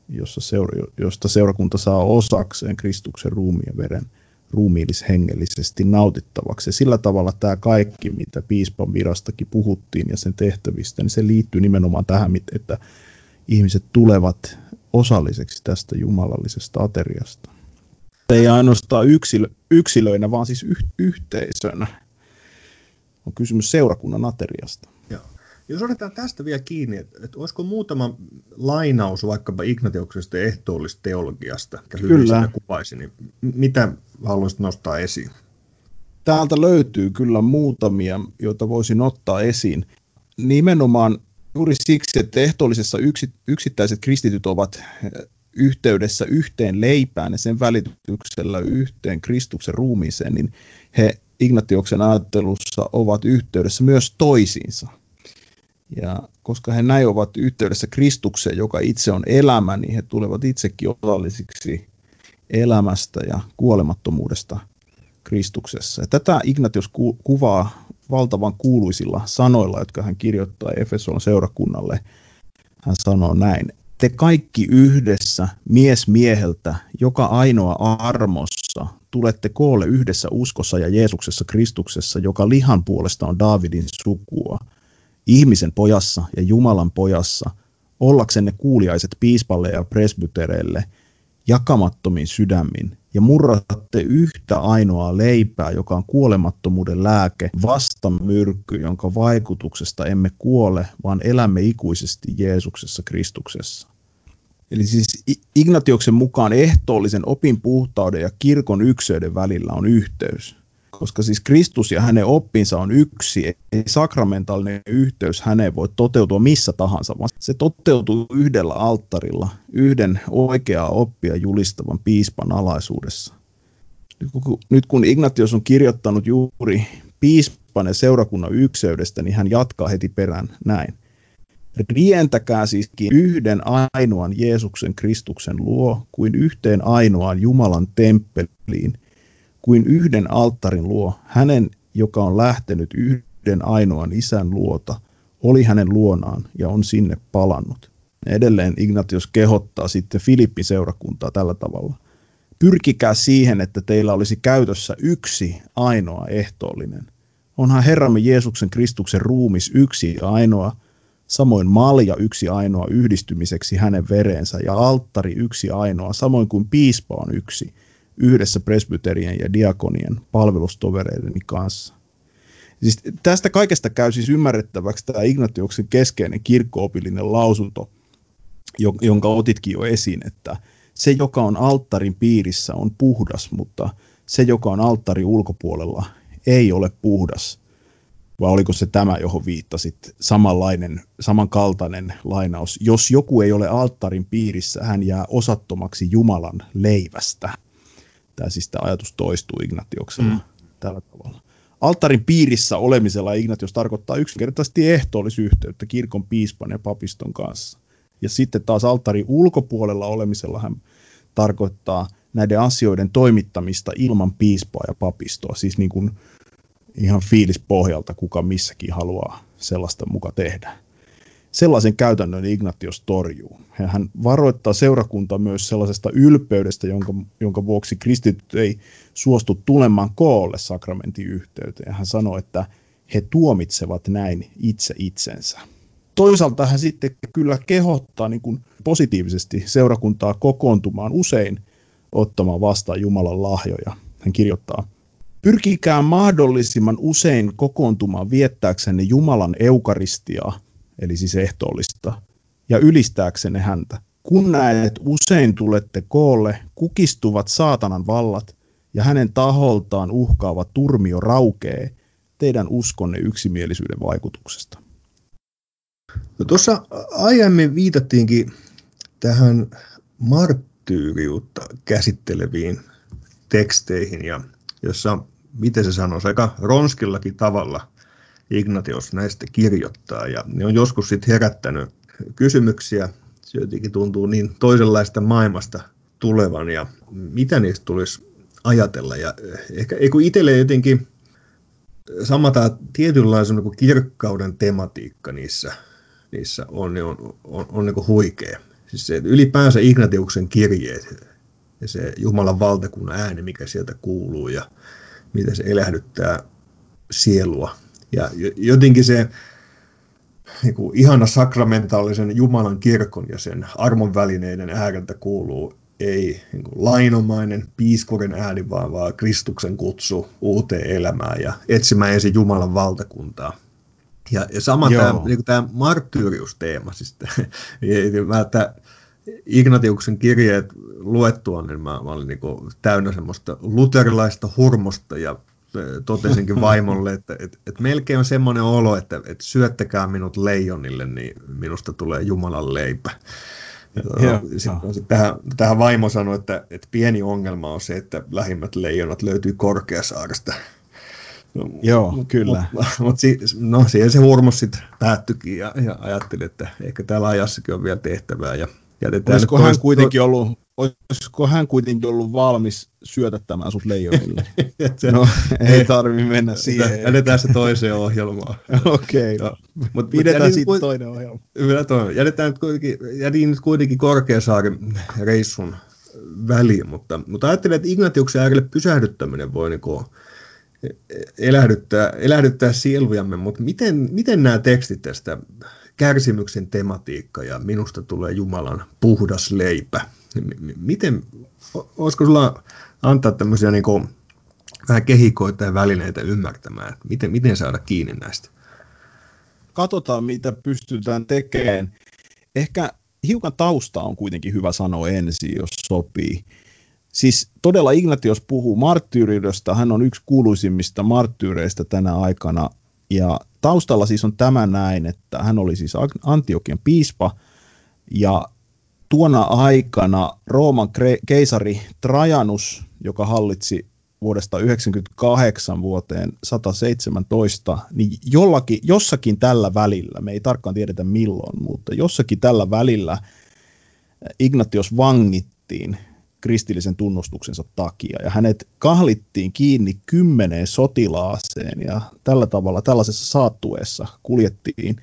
jossa seura, josta seurakunta saa osakseen Kristuksen ruumiin ja veren ruumiillishengellisesti nautittavaksi. Ja sillä tavalla tämä kaikki, mitä piispan virastakin puhuttiin ja sen tehtävistä, niin se liittyy nimenomaan tähän, että ihmiset tulevat osalliseksi tästä jumalallisesta ateriasta. Ei ainoastaan yksilö, yksilöinä, vaan siis yh, yhteisönä. On kysymys seurakunnan ateriasta. Jos otetaan tästä vielä kiinni, että, että olisiko muutama lainaus vaikkapa Ignatioksesta ehtoollisesta teologiasta, kyllä. kuvaisi, niin mitä haluaisit nostaa esiin? Täältä löytyy kyllä muutamia, joita voisin ottaa esiin. Nimenomaan juuri siksi, että ehtoollisessa yksittäiset kristityt ovat eh, yhteydessä yhteen leipään ja sen välityksellä yhteen Kristuksen ruumiiseen, niin he Ignatioksen ajattelussa ovat yhteydessä myös toisiinsa. Ja koska he näin ovat yhteydessä Kristukseen, joka itse on elämä, niin he tulevat itsekin osallisiksi elämästä ja kuolemattomuudesta Kristuksessa. Ja tätä Ignatius ku- kuvaa valtavan kuuluisilla sanoilla, jotka hän kirjoittaa Efeson seurakunnalle. Hän sanoo näin, te kaikki yhdessä, mies mieheltä, joka ainoa armossa, tulette koolle yhdessä uskossa ja Jeesuksessa Kristuksessa, joka lihan puolesta on Daavidin sukua, ihmisen pojassa ja Jumalan pojassa, ollaksenne kuuliaiset piispalle ja presbytereille, jakamattomin sydämin, ja murratte yhtä ainoaa leipää, joka on kuolemattomuuden lääke, vastamyrkky, jonka vaikutuksesta emme kuole, vaan elämme ikuisesti Jeesuksessa Kristuksessa. Eli siis Ignatioksen mukaan ehtoollisen opin puhtauden ja kirkon ykseyden välillä on yhteys. Koska siis Kristus ja hänen oppinsa on yksi, ei sakramentaalinen yhteys häneen voi toteutua missä tahansa, vaan se toteutuu yhdellä alttarilla, yhden oikeaa oppia julistavan piispan alaisuudessa. Nyt kun Ignatius on kirjoittanut juuri piispan ja seurakunnan ykseydestä, niin hän jatkaa heti perään näin. Rientäkää siiskin yhden ainoan Jeesuksen Kristuksen luo kuin yhteen ainoaan Jumalan temppeliin, kuin yhden alttarin luo, hänen, joka on lähtenyt yhden ainoan isän luota, oli hänen luonaan ja on sinne palannut. Edelleen Ignatius kehottaa sitten Filippin seurakuntaa tällä tavalla. Pyrkikää siihen, että teillä olisi käytössä yksi ainoa ehtoollinen. Onhan Herramme Jeesuksen Kristuksen ruumis yksi ainoa, samoin malja yksi ainoa yhdistymiseksi hänen vereensä ja alttari yksi ainoa, samoin kuin piispa on yksi, yhdessä presbyterien ja diakonien palvelustovereideni kanssa. Siis tästä kaikesta käy siis ymmärrettäväksi tämä Ignatioksen keskeinen kirkkoopillinen lausunto, jonka otitkin jo esiin, että se, joka on alttarin piirissä, on puhdas, mutta se, joka on alttarin ulkopuolella, ei ole puhdas. Vai oliko se tämä, johon viittasit, samanlainen, samankaltainen lainaus. Jos joku ei ole alttarin piirissä, hän jää osattomaksi Jumalan leivästä. Tämä siis tämä ajatus toistuu Ignatioksella mm. tällä tavalla. Alttarin piirissä olemisella Ignatius tarkoittaa yksinkertaisesti ehtoollisyhteyttä kirkon piispan ja papiston kanssa. Ja sitten taas alttarin ulkopuolella olemisella hän tarkoittaa näiden asioiden toimittamista ilman piispaa ja papistoa, siis niin kuin ihan fiilispohjalta, kuka missäkin haluaa sellaista muka tehdä. Sellaisen käytännön Ignatius torjuu. Hän varoittaa seurakuntaa myös sellaisesta ylpeydestä, jonka, jonka vuoksi kristityt ei suostu tulemaan koolle sakramentin yhteyteen. Hän sanoi, että he tuomitsevat näin itse itsensä. Toisaalta hän sitten kyllä kehottaa niin kuin positiivisesti seurakuntaa kokoontumaan usein ottamaan vastaan Jumalan lahjoja. Hän kirjoittaa, Pyrkikää mahdollisimman usein kokoontumaan viettääksenne Jumalan eukaristiaa, eli siis ehtoollista, ja ylistääksenne häntä. Kun näet usein tulette koolle, kukistuvat saatanan vallat, ja hänen taholtaan uhkaava turmio raukee teidän uskonne yksimielisyyden vaikutuksesta. No tuossa aiemmin viitattiinkin tähän marttyyriutta käsitteleviin teksteihin, ja jossa, miten se sanoisi, aika ronskillakin tavalla Ignatios näistä kirjoittaa, ja ne on joskus sitten herättänyt kysymyksiä, se jotenkin tuntuu niin toisenlaista maailmasta tulevan, ja mitä niistä tulisi ajatella, ja ehkä kun itselle jotenkin sama tämä tietynlaisen niin kirkkauden tematiikka niissä, niissä on, niin on, on, on, on niin huikea. Siis se, ylipäänsä Ignatiuksen kirjeet ja se Jumalan valtakunnan ääni, mikä sieltä kuuluu ja miten se elähdyttää sielua. Ja jotenkin se niin kuin ihana sakramentaalisen Jumalan kirkon ja sen armon välineiden ääreltä kuuluu ei niin kuin lainomainen piiskoren ääni, vaan, vaan Kristuksen kutsu uuteen elämään ja etsimään ensin Jumalan valtakuntaa. Ja, ja sama tämä, niin tämä marttyyriusteema, siis mä, että Ignatiuksen kirjeet luettua, niin mä, mä olin niin täynnä semmoista luterilaista hurmosta ja totesinkin vaimolle, että, että, että melkein on semmoinen olo, että, että syöttäkää minut leijonille, niin minusta tulee Jumalan leipä. Sitten sit tähän, tähän vaimo sanoi, että, että pieni ongelma on se, että lähimmät leijonat löytyy Korkeasaaresta. No, Joo, mut, kyllä. Mutta mut, si, no, siihen se hurmos sitten päättyikin ja, ja ajattelin, että ehkä täällä ajassakin on vielä tehtävää. Ja jätetään olisiko, hän kuitenkin ollut, olisiko hän kuitenkin ollut valmis syötättämään sut leijonille? no, ei tarvi mennä siihen. Jätetään se toiseen ohjelmaan. Okei, okay, no. Mut, pidetään mut sitten toinen ohjelma. Hyvä toinen. Jätetään nyt kuitenkin, jätin nyt kuitenkin Korkeasaaren reissun väliin, mutta, mutta ajattelin, että Ignatiuksen äärelle pysähdyttäminen voi niin elähdyttää, elähdyttää sielujamme, mutta miten, miten nämä tekstit tästä kärsimyksen tematiikka ja minusta tulee Jumalan puhdas leipä. Miten, olisiko sulla antaa tämmöisiä niin kuin, vähän kehikoita ja välineitä ymmärtämään, että miten, miten saada kiinni näistä? Katsotaan, mitä pystytään tekemään. Ehkä hiukan tausta on kuitenkin hyvä sanoa ensin, jos sopii. Siis todella Ignatios puhuu marttyyriudesta, hän on yksi kuuluisimmista marttyyreistä tänä aikana, ja taustalla siis on tämä näin, että hän oli siis Antiokian piispa ja tuona aikana Rooman keisari Trajanus, joka hallitsi vuodesta 98 vuoteen 117, niin jollakin, jossakin tällä välillä, me ei tarkkaan tiedetä milloin, mutta jossakin tällä välillä Ignatios vangittiin kristillisen tunnustuksensa takia. Ja hänet kahlittiin kiinni kymmeneen sotilaaseen ja tällä tavalla tällaisessa saattueessa kuljettiin,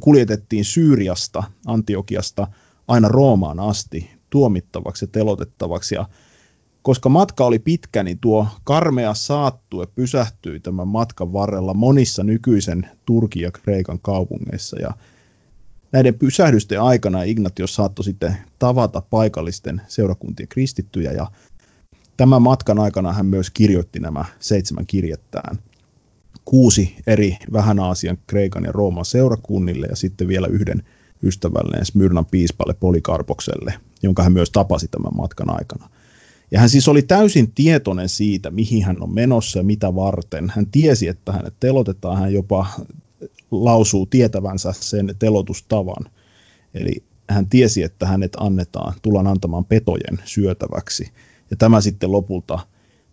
kuljetettiin Syyriasta, Antiokiasta aina Roomaan asti tuomittavaksi ja telotettavaksi. Ja koska matka oli pitkä, niin tuo karmea saattue pysähtyi tämän matkan varrella monissa nykyisen Turkin ja Kreikan kaupungeissa. Ja näiden pysähdysten aikana Ignatius saattoi sitten tavata paikallisten seurakuntien kristittyjä ja tämän matkan aikana hän myös kirjoitti nämä seitsemän kirjettään kuusi eri vähän Aasian, Kreikan ja Rooman seurakunnille ja sitten vielä yhden ystävälleen Smyrnan piispalle Polikarpokselle, jonka hän myös tapasi tämän matkan aikana. Ja hän siis oli täysin tietoinen siitä, mihin hän on menossa ja mitä varten. Hän tiesi, että hänet telotetaan. Hän jopa lausuu tietävänsä sen telotustavan. Eli hän tiesi, että hänet annetaan, tullaan antamaan petojen syötäväksi. Ja tämä sitten lopulta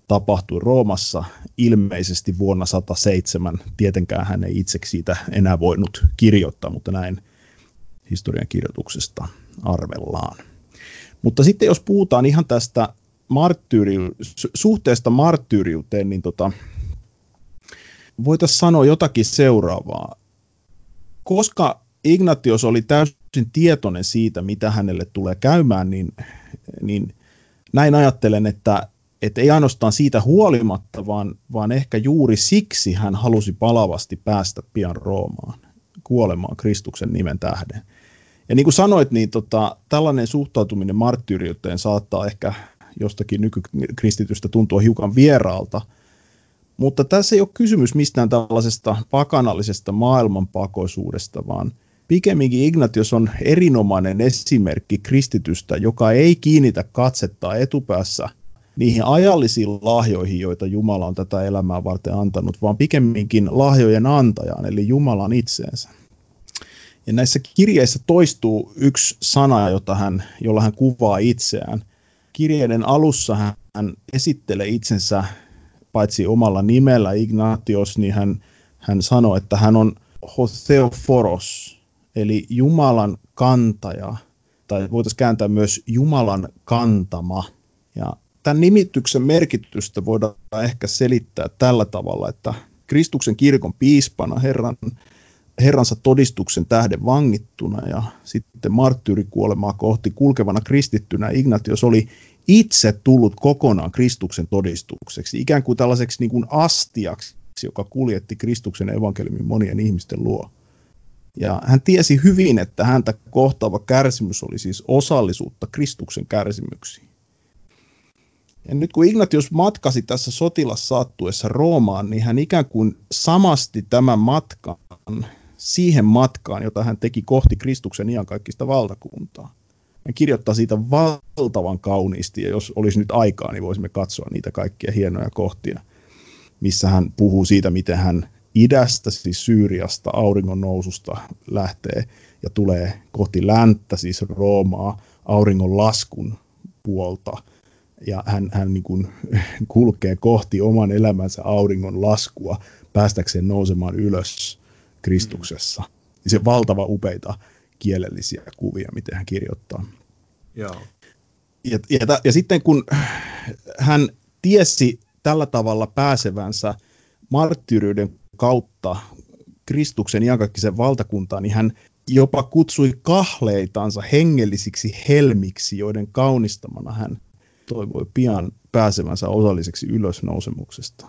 tapahtui Roomassa ilmeisesti vuonna 107. Tietenkään hän ei itse siitä enää voinut kirjoittaa, mutta näin historian kirjoituksesta arvellaan. Mutta sitten jos puhutaan ihan tästä marttyyri, suhteesta marttyyriuteen, niin tota, voitaisiin sanoa jotakin seuraavaa koska Ignatios oli täysin tietoinen siitä, mitä hänelle tulee käymään, niin, niin näin ajattelen, että, että ei ainoastaan siitä huolimatta, vaan, vaan ehkä juuri siksi hän halusi palavasti päästä pian Roomaan, kuolemaan Kristuksen nimen tähden. Ja niin kuin sanoit, niin tota, tällainen suhtautuminen marttyyriuteen saattaa ehkä jostakin nykykristitystä tuntua hiukan vieraalta, mutta tässä ei ole kysymys mistään tällaisesta pakanallisesta maailmanpakoisuudesta, vaan pikemminkin Ignatius on erinomainen esimerkki kristitystä, joka ei kiinnitä katsetta etupäässä niihin ajallisiin lahjoihin, joita Jumala on tätä elämää varten antanut, vaan pikemminkin lahjojen antajaan, eli Jumalan itseensä. Ja näissä kirjeissä toistuu yksi sana, jota hän, jolla hän kuvaa itseään. Kirjeiden alussa hän esittelee itsensä paitsi omalla nimellä Ignatios, niin hän, hän sanoi, että hän on Hotheophoros, eli Jumalan kantaja, tai voitaisiin kääntää myös Jumalan kantama. Ja tämän nimityksen merkitystä voidaan ehkä selittää tällä tavalla, että Kristuksen kirkon piispana, Herran, Herransa todistuksen tähden vangittuna ja sitten marttyyrikuolemaa kohti kulkevana kristittynä Ignatios oli itse tullut kokonaan Kristuksen todistukseksi, ikään kuin tällaiseksi niin kuin astiaksi, joka kuljetti Kristuksen evankeliumin monien ihmisten luo. Ja hän tiesi hyvin, että häntä kohtaava kärsimys oli siis osallisuutta Kristuksen kärsimyksiin. Ja nyt kun Ignatius matkasi tässä sotilassaattuessa Roomaan, niin hän ikään kuin samasti tämän matkan siihen matkaan, jota hän teki kohti Kristuksen iankaikkista valtakuntaa. Hän kirjoittaa siitä valtavan kauniisti, ja jos olisi nyt aikaa, niin voisimme katsoa niitä kaikkia hienoja kohtia, missä hän puhuu siitä, miten hän idästä, siis Syyriasta, auringon noususta lähtee ja tulee kohti länttä, siis Roomaa, auringon laskun puolta. Ja hän, hän niin kuin kulkee kohti oman elämänsä auringon laskua päästäkseen nousemaan ylös Kristuksessa. Mm. Se valtava upeita kielellisiä kuvia, miten hän kirjoittaa. Joo. Ja, ja, ja sitten kun hän tiesi tällä tavalla pääsevänsä marttyyryyden kautta Kristuksen iankaikkisen valtakuntaan, niin hän jopa kutsui kahleitansa hengellisiksi helmiksi, joiden kaunistamana hän toivoi pian pääsevänsä osalliseksi ylösnousemuksesta.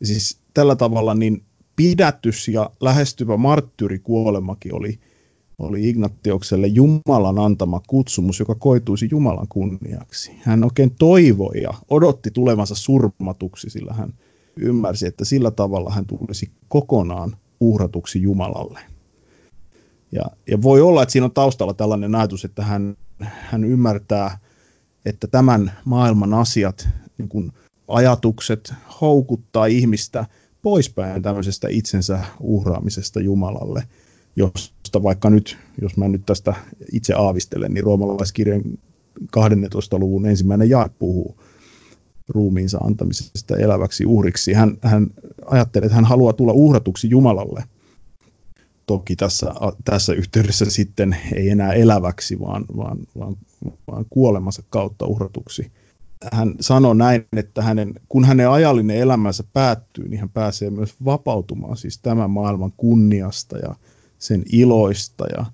Ja siis tällä tavalla niin pidätys ja lähestyvä marttyyrikuolemakin oli, oli Ignatiokselle Jumalan antama kutsumus, joka koituisi Jumalan kunniaksi. Hän oikein toivoi ja odotti tulevansa surmatuksi, sillä hän ymmärsi, että sillä tavalla hän tulisi kokonaan uhratuksi Jumalalle. Ja, ja voi olla, että siinä on taustalla tällainen ajatus, että hän, hän ymmärtää, että tämän maailman asiat, niin kuin ajatukset, houkuttaa ihmistä poispäin tämmöisestä itsensä uhraamisesta Jumalalle, josta vaikka nyt, jos mä nyt tästä itse aavistelen, niin roomalaiskirjan 12. luvun ensimmäinen jae puhuu ruumiinsa antamisesta eläväksi uhriksi. Hän, hän ajattelee, että hän haluaa tulla uhratuksi Jumalalle. Toki tässä, tässä yhteydessä sitten ei enää eläväksi, vaan, vaan, vaan, vaan kuolemansa kautta uhratuksi. Hän sanoi näin, että hänen, kun hänen ajallinen elämänsä päättyy, niin hän pääsee myös vapautumaan siis tämän maailman kunniasta ja sen iloista ja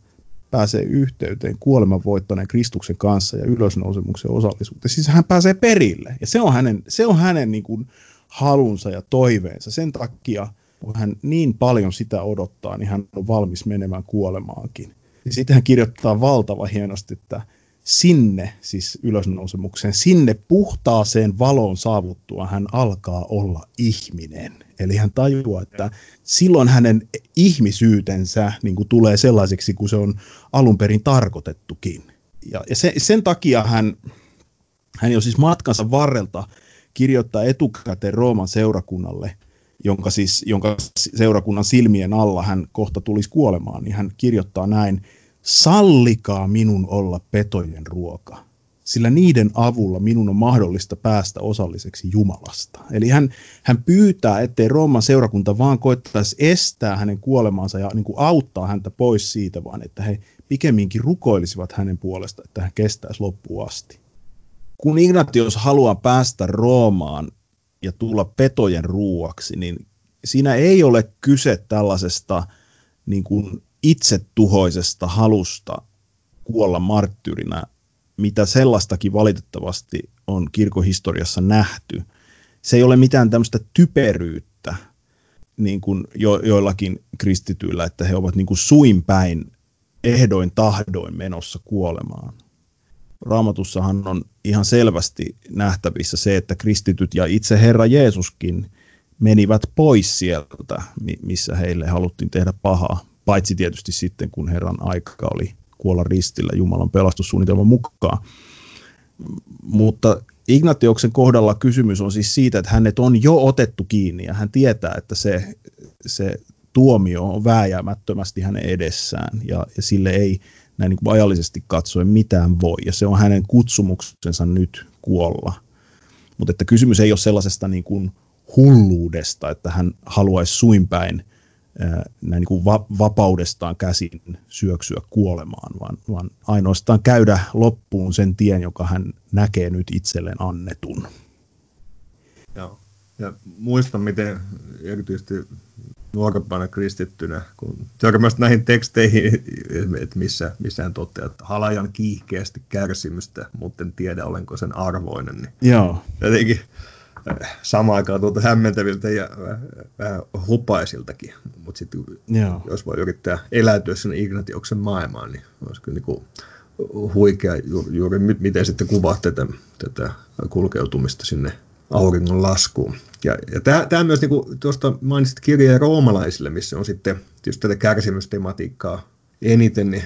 pääsee yhteyteen kuoleman voittaneen Kristuksen kanssa ja ylösnousemuksen osallisuuteen. Siis hän pääsee perille ja se on hänen, se on hänen niin kuin halunsa ja toiveensa. Sen takia, kun hän niin paljon sitä odottaa, niin hän on valmis menemään kuolemaankin. Ja sitten hän kirjoittaa valtava hienosti, että sinne, siis ylösnousemukseen, sinne puhtaaseen valon saavuttua hän alkaa olla ihminen. Eli hän tajuaa, että silloin hänen ihmisyytensä niin kuin tulee sellaiseksi kuin se on alun perin tarkoitettukin. Ja, ja se, sen takia hän, hän jo siis matkansa varrelta kirjoittaa etukäteen Rooman seurakunnalle, jonka, siis, jonka seurakunnan silmien alla hän kohta tulisi kuolemaan, niin hän kirjoittaa näin, sallikaa minun olla petojen ruoka, sillä niiden avulla minun on mahdollista päästä osalliseksi Jumalasta. Eli hän, hän pyytää, ettei Rooman seurakunta vaan koettaisi estää hänen kuolemansa ja niin kuin auttaa häntä pois siitä, vaan että he pikemminkin rukoilisivat hänen puolesta, että hän kestäisi loppuun asti. Kun Ignatius haluaa päästä Roomaan ja tulla petojen ruuaksi, niin siinä ei ole kyse tällaisesta niin kuin itsetuhoisesta halusta kuolla marttyyrinä, mitä sellaistakin valitettavasti on kirkohistoriassa nähty. Se ei ole mitään tämmöistä typeryyttä, niin kuin jo, joillakin kristityillä, että he ovat niin kuin suinpäin ehdoin tahdoin menossa kuolemaan. Raamatussahan on ihan selvästi nähtävissä se, että kristityt ja itse Herra Jeesuskin menivät pois sieltä, missä heille haluttiin tehdä pahaa, paitsi tietysti sitten, kun Herran aika oli kuolla ristillä Jumalan pelastussuunnitelman mukaan. Mutta Ignatioksen kohdalla kysymys on siis siitä, että hänet on jo otettu kiinni ja hän tietää, että se, se tuomio on vääjäämättömästi hänen edessään ja, ja sille ei näin niin kuin ajallisesti katsoen mitään voi ja se on hänen kutsumuksensa nyt kuolla. Mutta että kysymys ei ole sellaisesta niin kuin hulluudesta, että hän haluaisi suinpäin näin niin kuin va- vapaudestaan käsin syöksyä kuolemaan, vaan, vaan ainoastaan käydä loppuun sen tien, joka hän näkee nyt itselleen annetun. Joo. Ja muistan, miten erityisesti nuorempana kristittynä, kun törmäsi näihin teksteihin, että missä, missä hän toteaa, että halajan kiihkeästi kärsimystä, mutta en tiedä, olenko sen arvoinen. Niin Joo. Jotenkin samaan aikaan tuolta hämmentäviltä ja vähän hupaisiltakin. Mutta sitten jos voi yrittää eläytyä sen Ignatioksen maailmaan, niin olisi kyllä niin huikea ju, juuri miten sitten kuvaa tätä, tätä kulkeutumista sinne auringon laskuun. Ja, ja tämä myös, niin kuin tuosta mainitsit kirjeen roomalaisille, missä on sitten just tätä kärsimystematiikkaa eniten, niin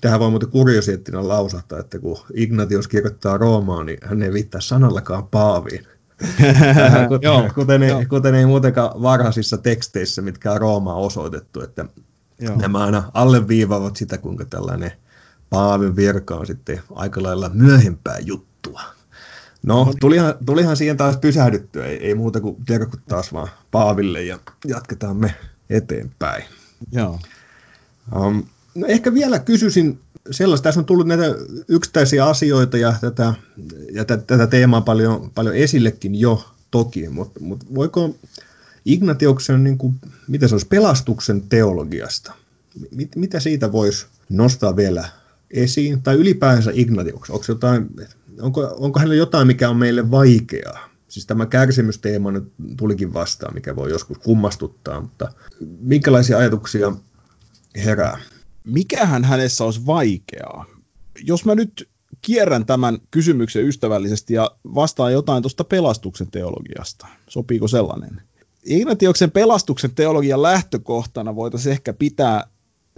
Tähän voi muuten kuriositeettina lausahtaa, että kun Ignatius kirjoittaa Roomaa, niin hän ei viittaa sanallakaan Paaviin. Kuten, kuten, ei, kuten ei muutenkaan varhaisissa teksteissä, mitkä on Roomaa osoitettu, että Joo. nämä aina alleviivaavat sitä, kuinka tällainen Paavin virka on sitten aika lailla myöhempää juttua. No, tulihan, tulihan siihen taas pysähdyttyä, ei, ei muuta kuin terkut taas vaan Paaville ja jatketaan me eteenpäin. Joo. Um, no ehkä vielä kysyisin sellaista, tässä on tullut näitä yksittäisiä asioita ja tätä, ja tätä teemaa paljon, paljon esillekin jo toki, mutta, mutta voiko Ignatioksen, niin kuin, mitä se olisi, pelastuksen teologiasta, mit, mitä siitä voisi nostaa vielä esiin, tai ylipäänsä Ignatioksen, onko, jotain, onko, onko hänellä jotain, mikä on meille vaikeaa? Siis tämä kärsimysteema nyt tulikin vastaan, mikä voi joskus kummastuttaa, mutta minkälaisia ajatuksia herää? Mikähän hänessä olisi vaikeaa? Jos mä nyt kierrän tämän kysymyksen ystävällisesti ja vastaan jotain tuosta pelastuksen teologiasta. Sopiiko sellainen? Ignatioksen pelastuksen teologian lähtökohtana voitaisiin ehkä pitää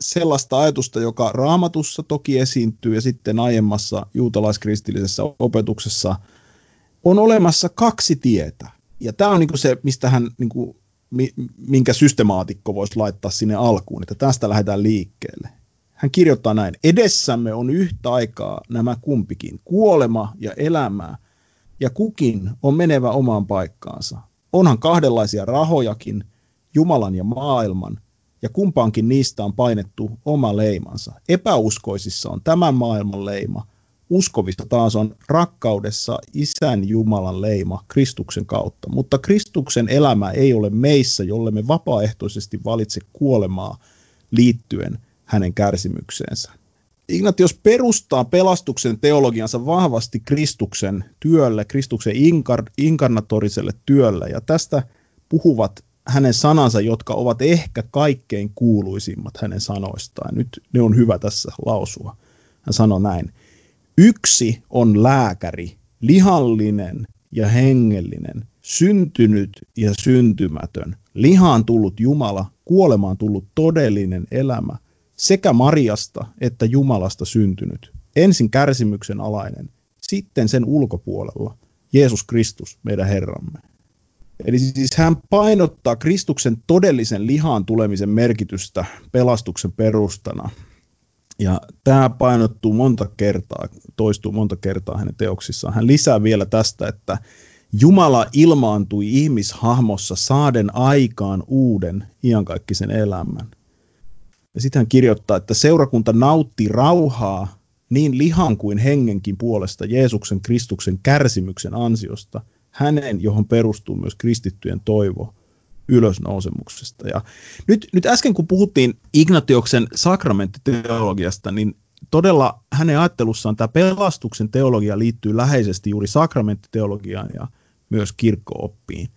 sellaista ajatusta, joka raamatussa toki esiintyy ja sitten aiemmassa juutalaiskristillisessä opetuksessa on olemassa kaksi tietä. Ja tämä on niin se, mistä hän niin minkä systemaatikko voisi laittaa sinne alkuun, että tästä lähdetään liikkeelle. Hän kirjoittaa näin, edessämme on yhtä aikaa nämä kumpikin, kuolema ja elämää, ja kukin on menevä omaan paikkaansa. Onhan kahdenlaisia rahojakin, Jumalan ja maailman, ja kumpaankin niistä on painettu oma leimansa. Epäuskoisissa on tämän maailman leima, uskovissa taas on rakkaudessa isän Jumalan leima Kristuksen kautta. Mutta Kristuksen elämä ei ole meissä, jolle me vapaaehtoisesti valitse kuolemaa liittyen hänen kärsimykseensä. Ignatius perustaa pelastuksen teologiansa vahvasti Kristuksen työlle, Kristuksen inkar- inkarnatoriselle työlle, ja tästä puhuvat hänen sanansa, jotka ovat ehkä kaikkein kuuluisimmat hänen sanoistaan. Nyt ne on hyvä tässä lausua. Hän sanoi näin. Yksi on lääkäri, lihallinen ja hengellinen, syntynyt ja syntymätön, lihaan tullut Jumala, kuolemaan tullut todellinen elämä, sekä Mariasta että Jumalasta syntynyt, ensin kärsimyksen alainen, sitten sen ulkopuolella, Jeesus Kristus, meidän Herramme. Eli siis hän painottaa Kristuksen todellisen lihaan tulemisen merkitystä pelastuksen perustana. Ja tämä painottuu monta kertaa, toistuu monta kertaa hänen teoksissaan. Hän lisää vielä tästä, että Jumala ilmaantui ihmishahmossa saaden aikaan uuden iankaikkisen elämän. Ja sitten hän kirjoittaa, että seurakunta nautti rauhaa niin lihan kuin hengenkin puolesta Jeesuksen Kristuksen kärsimyksen ansiosta, hänen, johon perustuu myös kristittyjen toivo ylösnousemuksesta. Ja nyt, nyt äsken kun puhuttiin Ignatioksen sakramenttiteologiasta, niin todella hänen ajattelussaan tämä pelastuksen teologia liittyy läheisesti juuri sakramenttiteologiaan ja myös kirkkooppiin.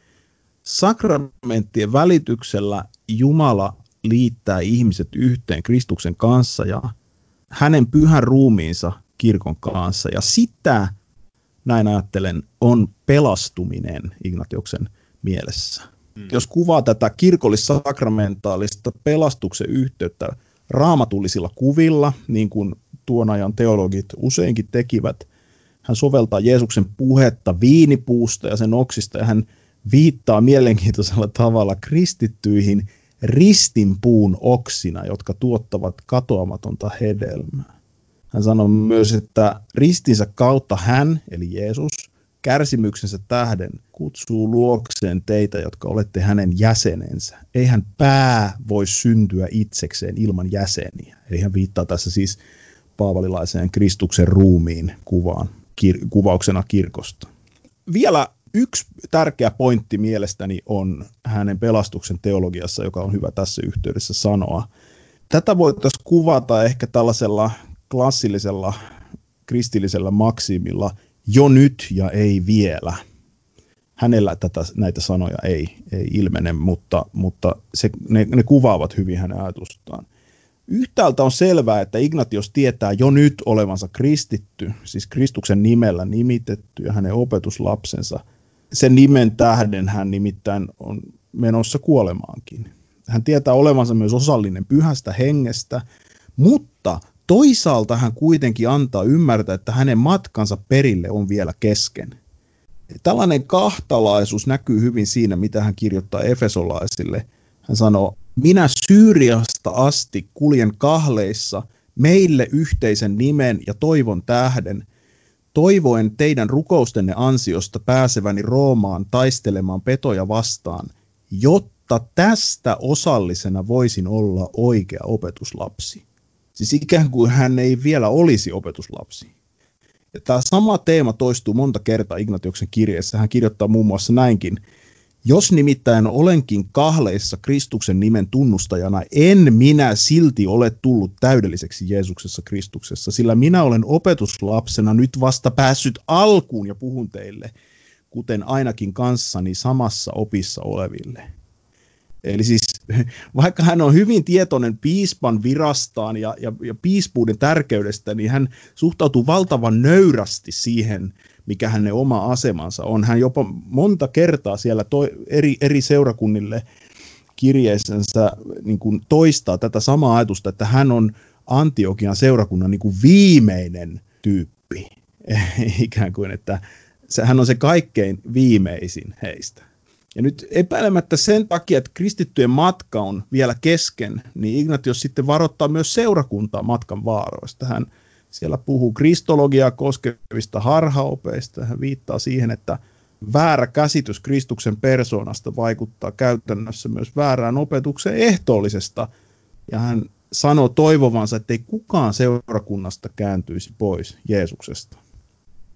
Sakramenttien välityksellä Jumala liittää ihmiset yhteen Kristuksen kanssa ja hänen pyhän ruumiinsa kirkon kanssa. Ja sitä, näin ajattelen, on pelastuminen Ignatioksen mielessä. Mm. Jos kuvaa tätä kirkollis-sakramentaalista pelastuksen yhteyttä raamatullisilla kuvilla, niin kuin tuon ajan teologit useinkin tekivät, hän soveltaa Jeesuksen puhetta viinipuusta ja sen oksista, ja hän viittaa mielenkiintoisella tavalla kristittyihin ristinpuun oksina, jotka tuottavat katoamatonta hedelmää. Hän sanoi myös, että ristinsä kautta hän, eli Jeesus, kärsimyksensä tähden kutsuu luokseen teitä, jotka olette hänen jäsenensä. Eihän pää voi syntyä itsekseen ilman jäseniä. Eli hän viittaa tässä siis paavalilaiseen Kristuksen ruumiin kuvaan, kir- kuvauksena kirkosta. Vielä yksi tärkeä pointti mielestäni on hänen pelastuksen teologiassa, joka on hyvä tässä yhteydessä sanoa. Tätä voitaisiin kuvata ehkä tällaisella klassillisella kristillisellä maksimilla jo nyt ja ei vielä. Hänellä tätä, näitä sanoja ei, ei ilmene, mutta, mutta se, ne, ne kuvaavat hyvin hänen ajatustaan. Yhtäältä on selvää, että Ignatios tietää jo nyt olevansa kristitty, siis Kristuksen nimellä nimitetty ja hänen opetuslapsensa. Sen nimen tähden hän nimittäin on menossa kuolemaankin. Hän tietää olevansa myös osallinen pyhästä hengestä, mutta toisaalta hän kuitenkin antaa ymmärtää, että hänen matkansa perille on vielä kesken. Tällainen kahtalaisuus näkyy hyvin siinä, mitä hän kirjoittaa Efesolaisille. Hän sanoo, minä Syyriasta asti kuljen kahleissa meille yhteisen nimen ja toivon tähden, toivoen teidän rukoustenne ansiosta pääseväni Roomaan taistelemaan petoja vastaan, jotta tästä osallisena voisin olla oikea opetuslapsi. Siis ikään kuin hän ei vielä olisi opetuslapsi. Ja tämä sama teema toistuu monta kertaa Ignatioksen kirjeessä. Hän kirjoittaa muun muassa näinkin. Jos nimittäin olenkin kahleissa Kristuksen nimen tunnustajana, en minä silti ole tullut täydelliseksi Jeesuksessa Kristuksessa, sillä minä olen opetuslapsena nyt vasta päässyt alkuun ja puhun teille, kuten ainakin kanssani samassa opissa oleville. Eli siis vaikka hän on hyvin tietoinen piispan virastaan ja, ja, ja piispuuden tärkeydestä, niin hän suhtautuu valtavan nöyrästi siihen, mikä hänen oma asemansa on. Hän jopa monta kertaa siellä to, eri, eri seurakunnille kirjeissänsä niin kuin toistaa tätä samaa ajatusta, että hän on Antiokian seurakunnan niin kuin viimeinen tyyppi. Ikään kuin, että hän on se kaikkein viimeisin heistä. Ja nyt epäilemättä sen takia, että kristittyjen matka on vielä kesken, niin Ignatius sitten varoittaa myös seurakuntaa matkan vaaroista. Hän siellä puhuu kristologiaa koskevista harhaopeista. Hän viittaa siihen, että väärä käsitys Kristuksen persoonasta vaikuttaa käytännössä myös väärään opetukseen ehtoollisesta. Ja hän sanoo toivovansa, että ei kukaan seurakunnasta kääntyisi pois Jeesuksesta.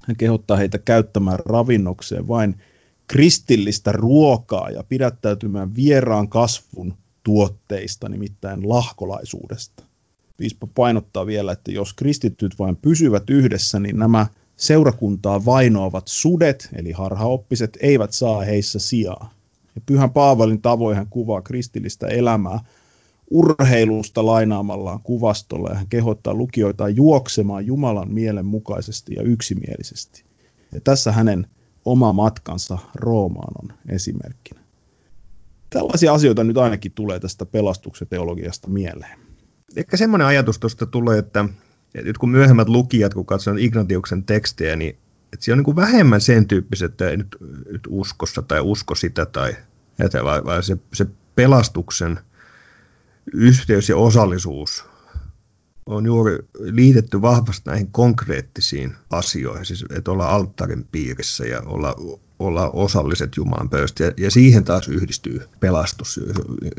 Hän kehottaa heitä käyttämään ravinnokseen vain kristillistä ruokaa ja pidättäytymään vieraan kasvun tuotteista, nimittäin lahkolaisuudesta. Piispa painottaa vielä, että jos kristityt vain pysyvät yhdessä, niin nämä seurakuntaa vainoavat sudet, eli harhaoppiset, eivät saa heissä sijaa. Ja Pyhän Paavalin tavoin hän kuvaa kristillistä elämää urheilusta lainaamallaan kuvastolla ja hän kehottaa lukijoita juoksemaan Jumalan mielen mukaisesti ja yksimielisesti. Ja tässä hänen oma matkansa Roomaan on esimerkkinä. Tällaisia asioita nyt ainakin tulee tästä pelastuksen teologiasta mieleen. Ehkä semmoinen ajatus tuosta tulee, että, että nyt kun myöhemmät lukijat, kun katsovat Ignatiuksen tekstejä, niin että siellä on niin vähemmän sen tyyppiset, että nyt, nyt uskossa tai usko sitä tai että vaan, vaan se, se pelastuksen yhteys ja osallisuus on juuri liitetty vahvasti näihin konkreettisiin asioihin, siis että olla alttarin piirissä ja olla, olla osalliset Jumalan pöydästä. Ja, ja siihen taas yhdistyy pelastus.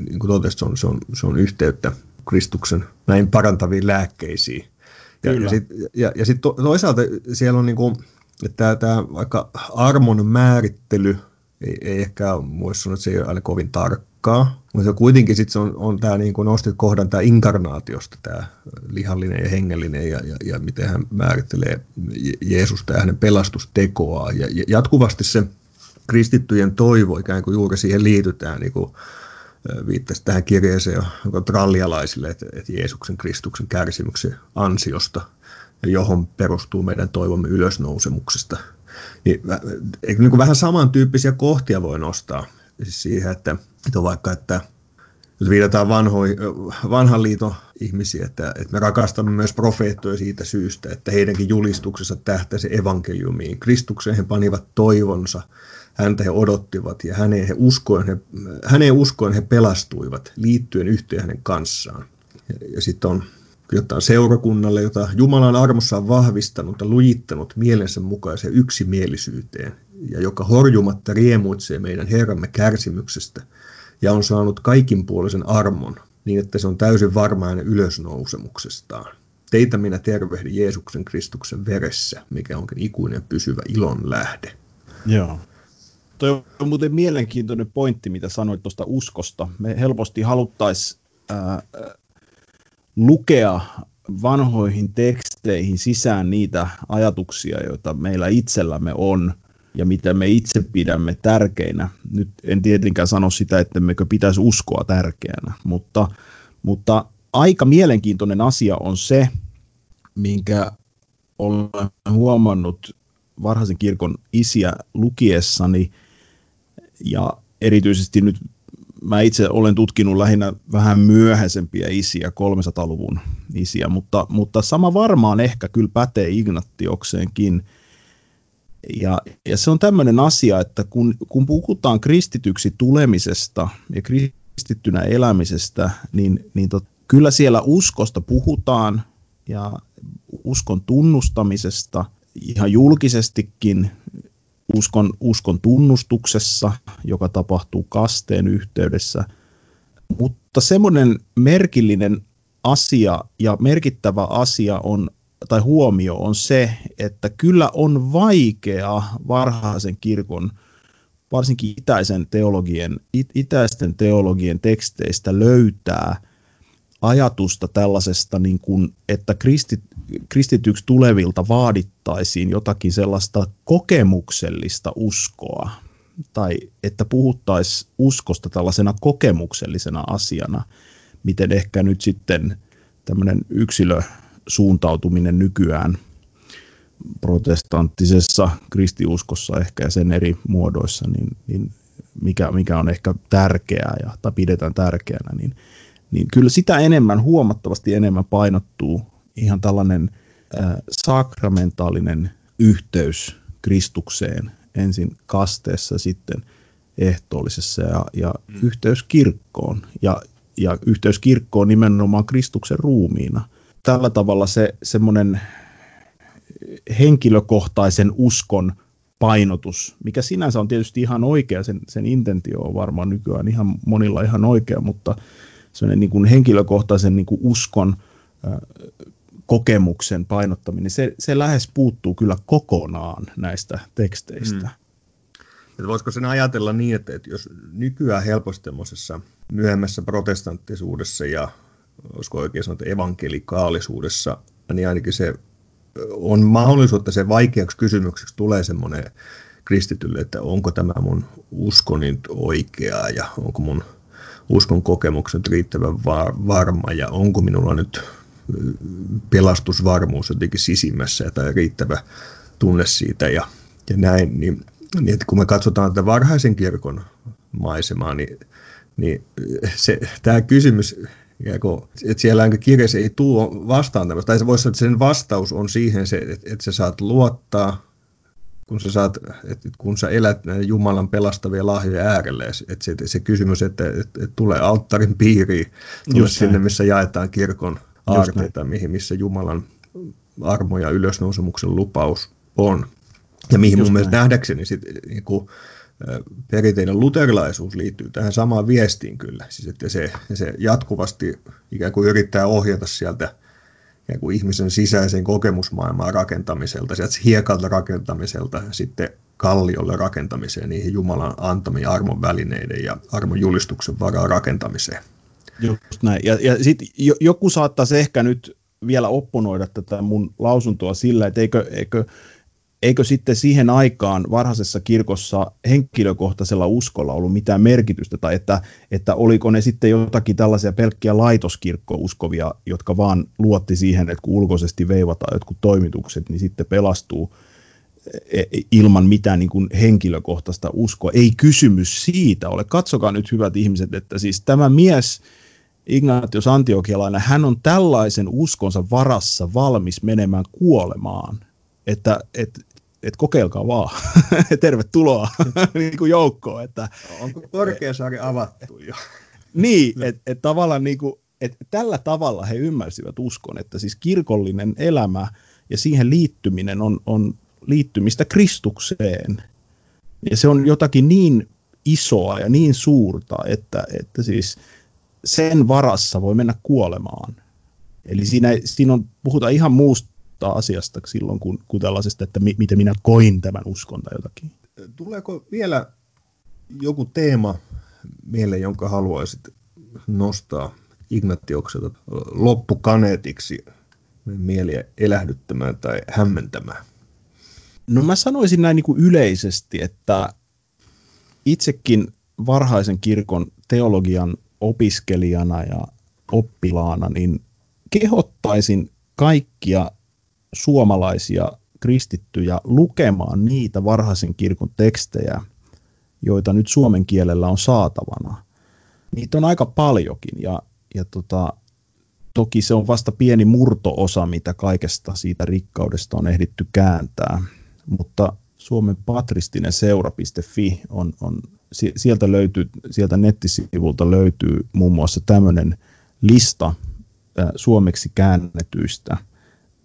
Niin kuin totesit, se on, se on, se on yhteyttä Kristuksen näin parantaviin lääkkeisiin. Ja, ja sitten ja, ja sit to, toisaalta siellä on niin kuin, että tämä vaikka armon määrittely ei, ei ehkä voisi sanoa, että se ei ole aina kovin tarkkaa, mutta kuitenkin sitten se on, on tämä, niin kuin nostit kohdan tämä inkarnaatiosta, tämä lihallinen ja hengellinen ja, ja, ja miten hän määrittelee Jeesusta ja hänen pelastustekoa. Ja, ja jatkuvasti se kristittyjen toivo ikään kuin juuri siihen liitytään, niin kuin viittasi tähän kirjeeseen, joka trallialaisille, että, että Jeesuksen Kristuksen kärsimyksen ansiosta, johon perustuu meidän toivomme ylösnousemuksesta. Niin, niin kuin vähän samantyyppisiä kohtia voi nostaa siis siihen, että, että vaikka, että jos viitataan vanhoi, vanhan liiton ihmisiä, että, että me rakastamme myös profeettoja siitä syystä, että heidänkin julistuksessa tähtäisi evankeliumiin. Kristukseen he panivat toivonsa, häntä he odottivat ja häneen, he uskoen, he, häneen uskoen he pelastuivat liittyen yhteen hänen kanssaan. Ja, ja sitten on jotain seurakunnalle, jota Jumala on armossaan vahvistanut ja lujittanut mielensä mukaiseen yksimielisyyteen, ja joka horjumatta riemuitsee meidän Herramme kärsimyksestä, ja on saanut kaikinpuolisen armon, niin että se on täysin varma hänen ylösnousemuksestaan. Teitä minä tervehdin Jeesuksen Kristuksen veressä, mikä onkin ikuinen pysyvä ilon lähde. Joo. Tuo on muuten mielenkiintoinen pointti, mitä sanoit tuosta uskosta. Me helposti haluttaisiin lukea vanhoihin teksteihin sisään niitä ajatuksia, joita meillä itsellämme on ja mitä me itse pidämme tärkeinä. Nyt en tietenkään sano sitä, että mekö pitäisi uskoa tärkeänä, mutta, mutta aika mielenkiintoinen asia on se, minkä olen huomannut varhaisen kirkon isiä lukiessani ja erityisesti nyt mä itse olen tutkinut lähinnä vähän myöhäisempiä isiä, 300-luvun isiä, mutta, mutta sama varmaan ehkä kyllä pätee Ignatiokseenkin. Ja, ja se on tämmöinen asia, että kun, kun puhutaan kristityksi tulemisesta ja kristittynä elämisestä, niin, niin tot, kyllä siellä uskosta puhutaan ja uskon tunnustamisesta ihan julkisestikin uskon, uskon tunnustuksessa, joka tapahtuu kasteen yhteydessä. Mutta semmoinen merkillinen asia ja merkittävä asia on, tai huomio on se, että kyllä on vaikea varhaisen kirkon, varsinkin itäisen teologien, itäisten teologien teksteistä löytää ajatusta tällaisesta, niin kuin, että kristit, kristityksi tulevilta vaadittaisiin jotakin sellaista kokemuksellista uskoa, tai että puhuttaisiin uskosta tällaisena kokemuksellisena asiana, miten ehkä nyt sitten tämmöinen yksilösuuntautuminen nykyään protestanttisessa kristiuskossa ehkä ja sen eri muodoissa, niin, niin mikä, mikä on ehkä tärkeää ja, tai pidetään tärkeänä, niin, niin kyllä sitä enemmän, huomattavasti enemmän painottuu ihan tällainen äh, sakramentaalinen yhteys Kristukseen ensin kasteessa, sitten ehtoollisessa ja, ja mm. yhteys kirkkoon ja, ja yhteys kirkkoon nimenomaan Kristuksen ruumiina. Tällä tavalla se semmoinen henkilökohtaisen uskon painotus, mikä sinänsä on tietysti ihan oikea, sen, sen intentio on varmaan nykyään ihan monilla ihan oikea, mutta semmoinen niin kuin henkilökohtaisen niin kuin uskon kokemuksen painottaminen, se, se lähes puuttuu kyllä kokonaan näistä teksteistä. Mm. Että voisiko sen ajatella niin, että, että jos nykyään helposti myöhemmässä protestanttisuudessa ja olisiko oikein sanoa, että evankelikaalisuudessa, niin ainakin se on mahdollisuus, että se vaikeaksi kysymykseksi tulee semmoinen kristitylle, että onko tämä mun usko nyt ja onko mun uskon kokemukset riittävän varma ja onko minulla nyt pelastusvarmuus jotenkin sisimmässä tai riittävä tunne siitä ja, ja näin, niin, niin että kun me katsotaan tätä varhaisen kirkon maisemaa, niin, niin se, tämä kysymys, että siellä kirjassa ei tule vastaan tämmöistä, tai se voisi että sen vastaus on siihen se, että, että sä saat luottaa, kun sä, saat, että kun sä elät Jumalan pelastavia lahjoja äärelle, että se, se kysymys, että, että, että tulee alttarin piiriin, tule sinne, missä jaetaan kirkon aarteita, mihin, missä Jumalan armo ja ylösnousemuksen lupaus on. Ja mihin Just mun mielestä nähdäkseni sit, niin kuin, perinteinen luterilaisuus liittyy tähän samaan viestiin kyllä. Siis, että se, se jatkuvasti ikään kuin yrittää ohjata sieltä ikään kuin ihmisen sisäisen kokemusmaailman rakentamiselta, sieltä hiekalta rakentamiselta sitten kalliolle rakentamiseen, niihin Jumalan antamien armon välineiden ja armon julistuksen varaan rakentamiseen. Just näin. Ja, ja sitten joku saattaisi ehkä nyt vielä opponoida tätä mun lausuntoa sillä, että eikö, eikö, eikö sitten siihen aikaan varhaisessa kirkossa henkilökohtaisella uskolla ollut mitään merkitystä, tai että, että oliko ne sitten jotakin tällaisia pelkkiä laitoskirkkouskovia, jotka vaan luotti siihen, että kun ulkoisesti veivataan jotkut toimitukset, niin sitten pelastuu e, e, ilman mitään niin kuin henkilökohtaista uskoa. Ei kysymys siitä ole. Katsokaa nyt hyvät ihmiset, että siis tämä mies, Ignatius Antiokialainen, hän on tällaisen uskonsa varassa valmis menemään kuolemaan, että et, et kokeilkaa vaan. Tervetuloa niin kuin joukkoon. Että, Onko Korkeasaari avattu jo? niin, että et tavallaan niin kuin, et tällä tavalla he ymmärsivät uskon, että siis kirkollinen elämä ja siihen liittyminen on, on liittymistä Kristukseen. Ja se on jotakin niin isoa ja niin suurta, että, että siis – sen varassa voi mennä kuolemaan. Eli siinä, siinä on, puhutaan ihan muusta asiasta silloin kuin, kuin tällaisesta, että mi, miten minä koin tämän uskon tai jotakin. Tuleeko vielä joku teema mieleen, jonka haluaisit nostaa Ignatiokselta loppukaneetiksi mieliä elähdyttämään tai hämmentämään? No mä sanoisin näin niin kuin yleisesti, että itsekin varhaisen kirkon teologian opiskelijana ja oppilaana, niin kehottaisin kaikkia suomalaisia kristittyjä lukemaan niitä varhaisen kirkon tekstejä, joita nyt suomen kielellä on saatavana. Niitä on aika paljonkin ja, ja tota, toki se on vasta pieni murtoosa, mitä kaikesta siitä rikkaudesta on ehditty kääntää, mutta Suomen patristinen seura.fi on, on sieltä, löytyy, sieltä nettisivulta löytyy muun muassa tämmöinen lista suomeksi käännetyistä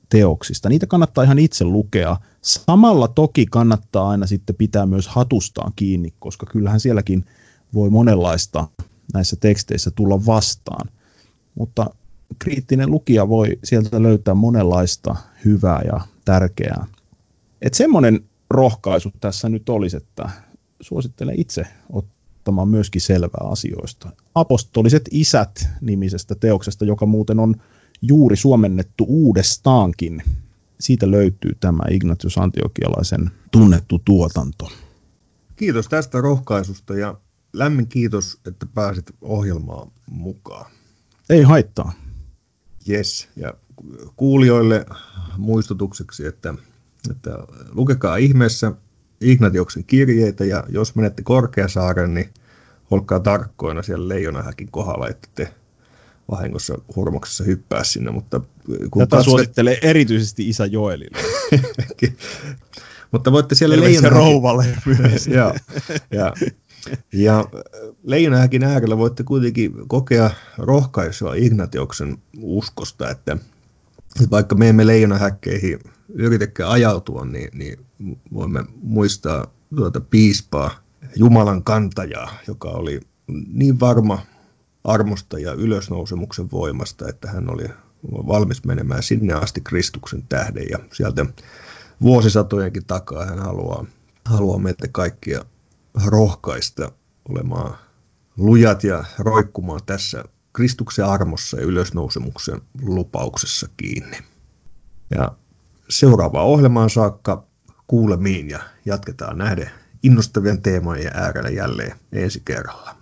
teoksista. Niitä kannattaa ihan itse lukea. Samalla toki kannattaa aina sitten pitää myös hatustaan kiinni, koska kyllähän sielläkin voi monenlaista näissä teksteissä tulla vastaan. Mutta kriittinen lukija voi sieltä löytää monenlaista hyvää ja tärkeää. Että semmoinen rohkaisu tässä nyt olisi, että suosittelen itse ottamaan myöskin selvää asioista. Apostoliset isät nimisestä teoksesta, joka muuten on juuri suomennettu uudestaankin. Siitä löytyy tämä Ignatius Antiokialaisen tunnettu tuotanto. Kiitos tästä rohkaisusta ja lämmin kiitos, että pääsit ohjelmaan mukaan. Ei haittaa. Yes, ja kuulijoille muistutukseksi, että, että lukekaa ihmeessä Ignatioksen kirjeitä ja jos menette Korkeasaaren, niin olkaa tarkkoina siellä leijonahäkin kohdalla, että te vahingossa hurmoksessa hyppää sinne. Mutta kun Tätä katsotte... suosittelee erityisesti isä Joelille. mutta voitte siellä leijonahäkin... rouvalle ja, ja, ja leijonahäkin äärellä voitte kuitenkin kokea rohkaisua Ignatioksen uskosta, että vaikka me emme leijonahäkkeihin yritäkään ajautua, niin, niin voimme muistaa tuota piispaa, Jumalan kantajaa, joka oli niin varma armosta ja ylösnousemuksen voimasta, että hän oli valmis menemään sinne asti Kristuksen tähden. Ja sieltä vuosisatojenkin takaa hän haluaa, haluaa meitä kaikkia rohkaista olemaan lujat ja roikkumaan tässä Kristuksen armossa ja ylösnousemuksen lupauksessa kiinni. Ja seuraavaan ohjelmaan saakka kuulemiin ja jatketaan näiden innostavien teemojen äärellä jälleen ensi kerralla.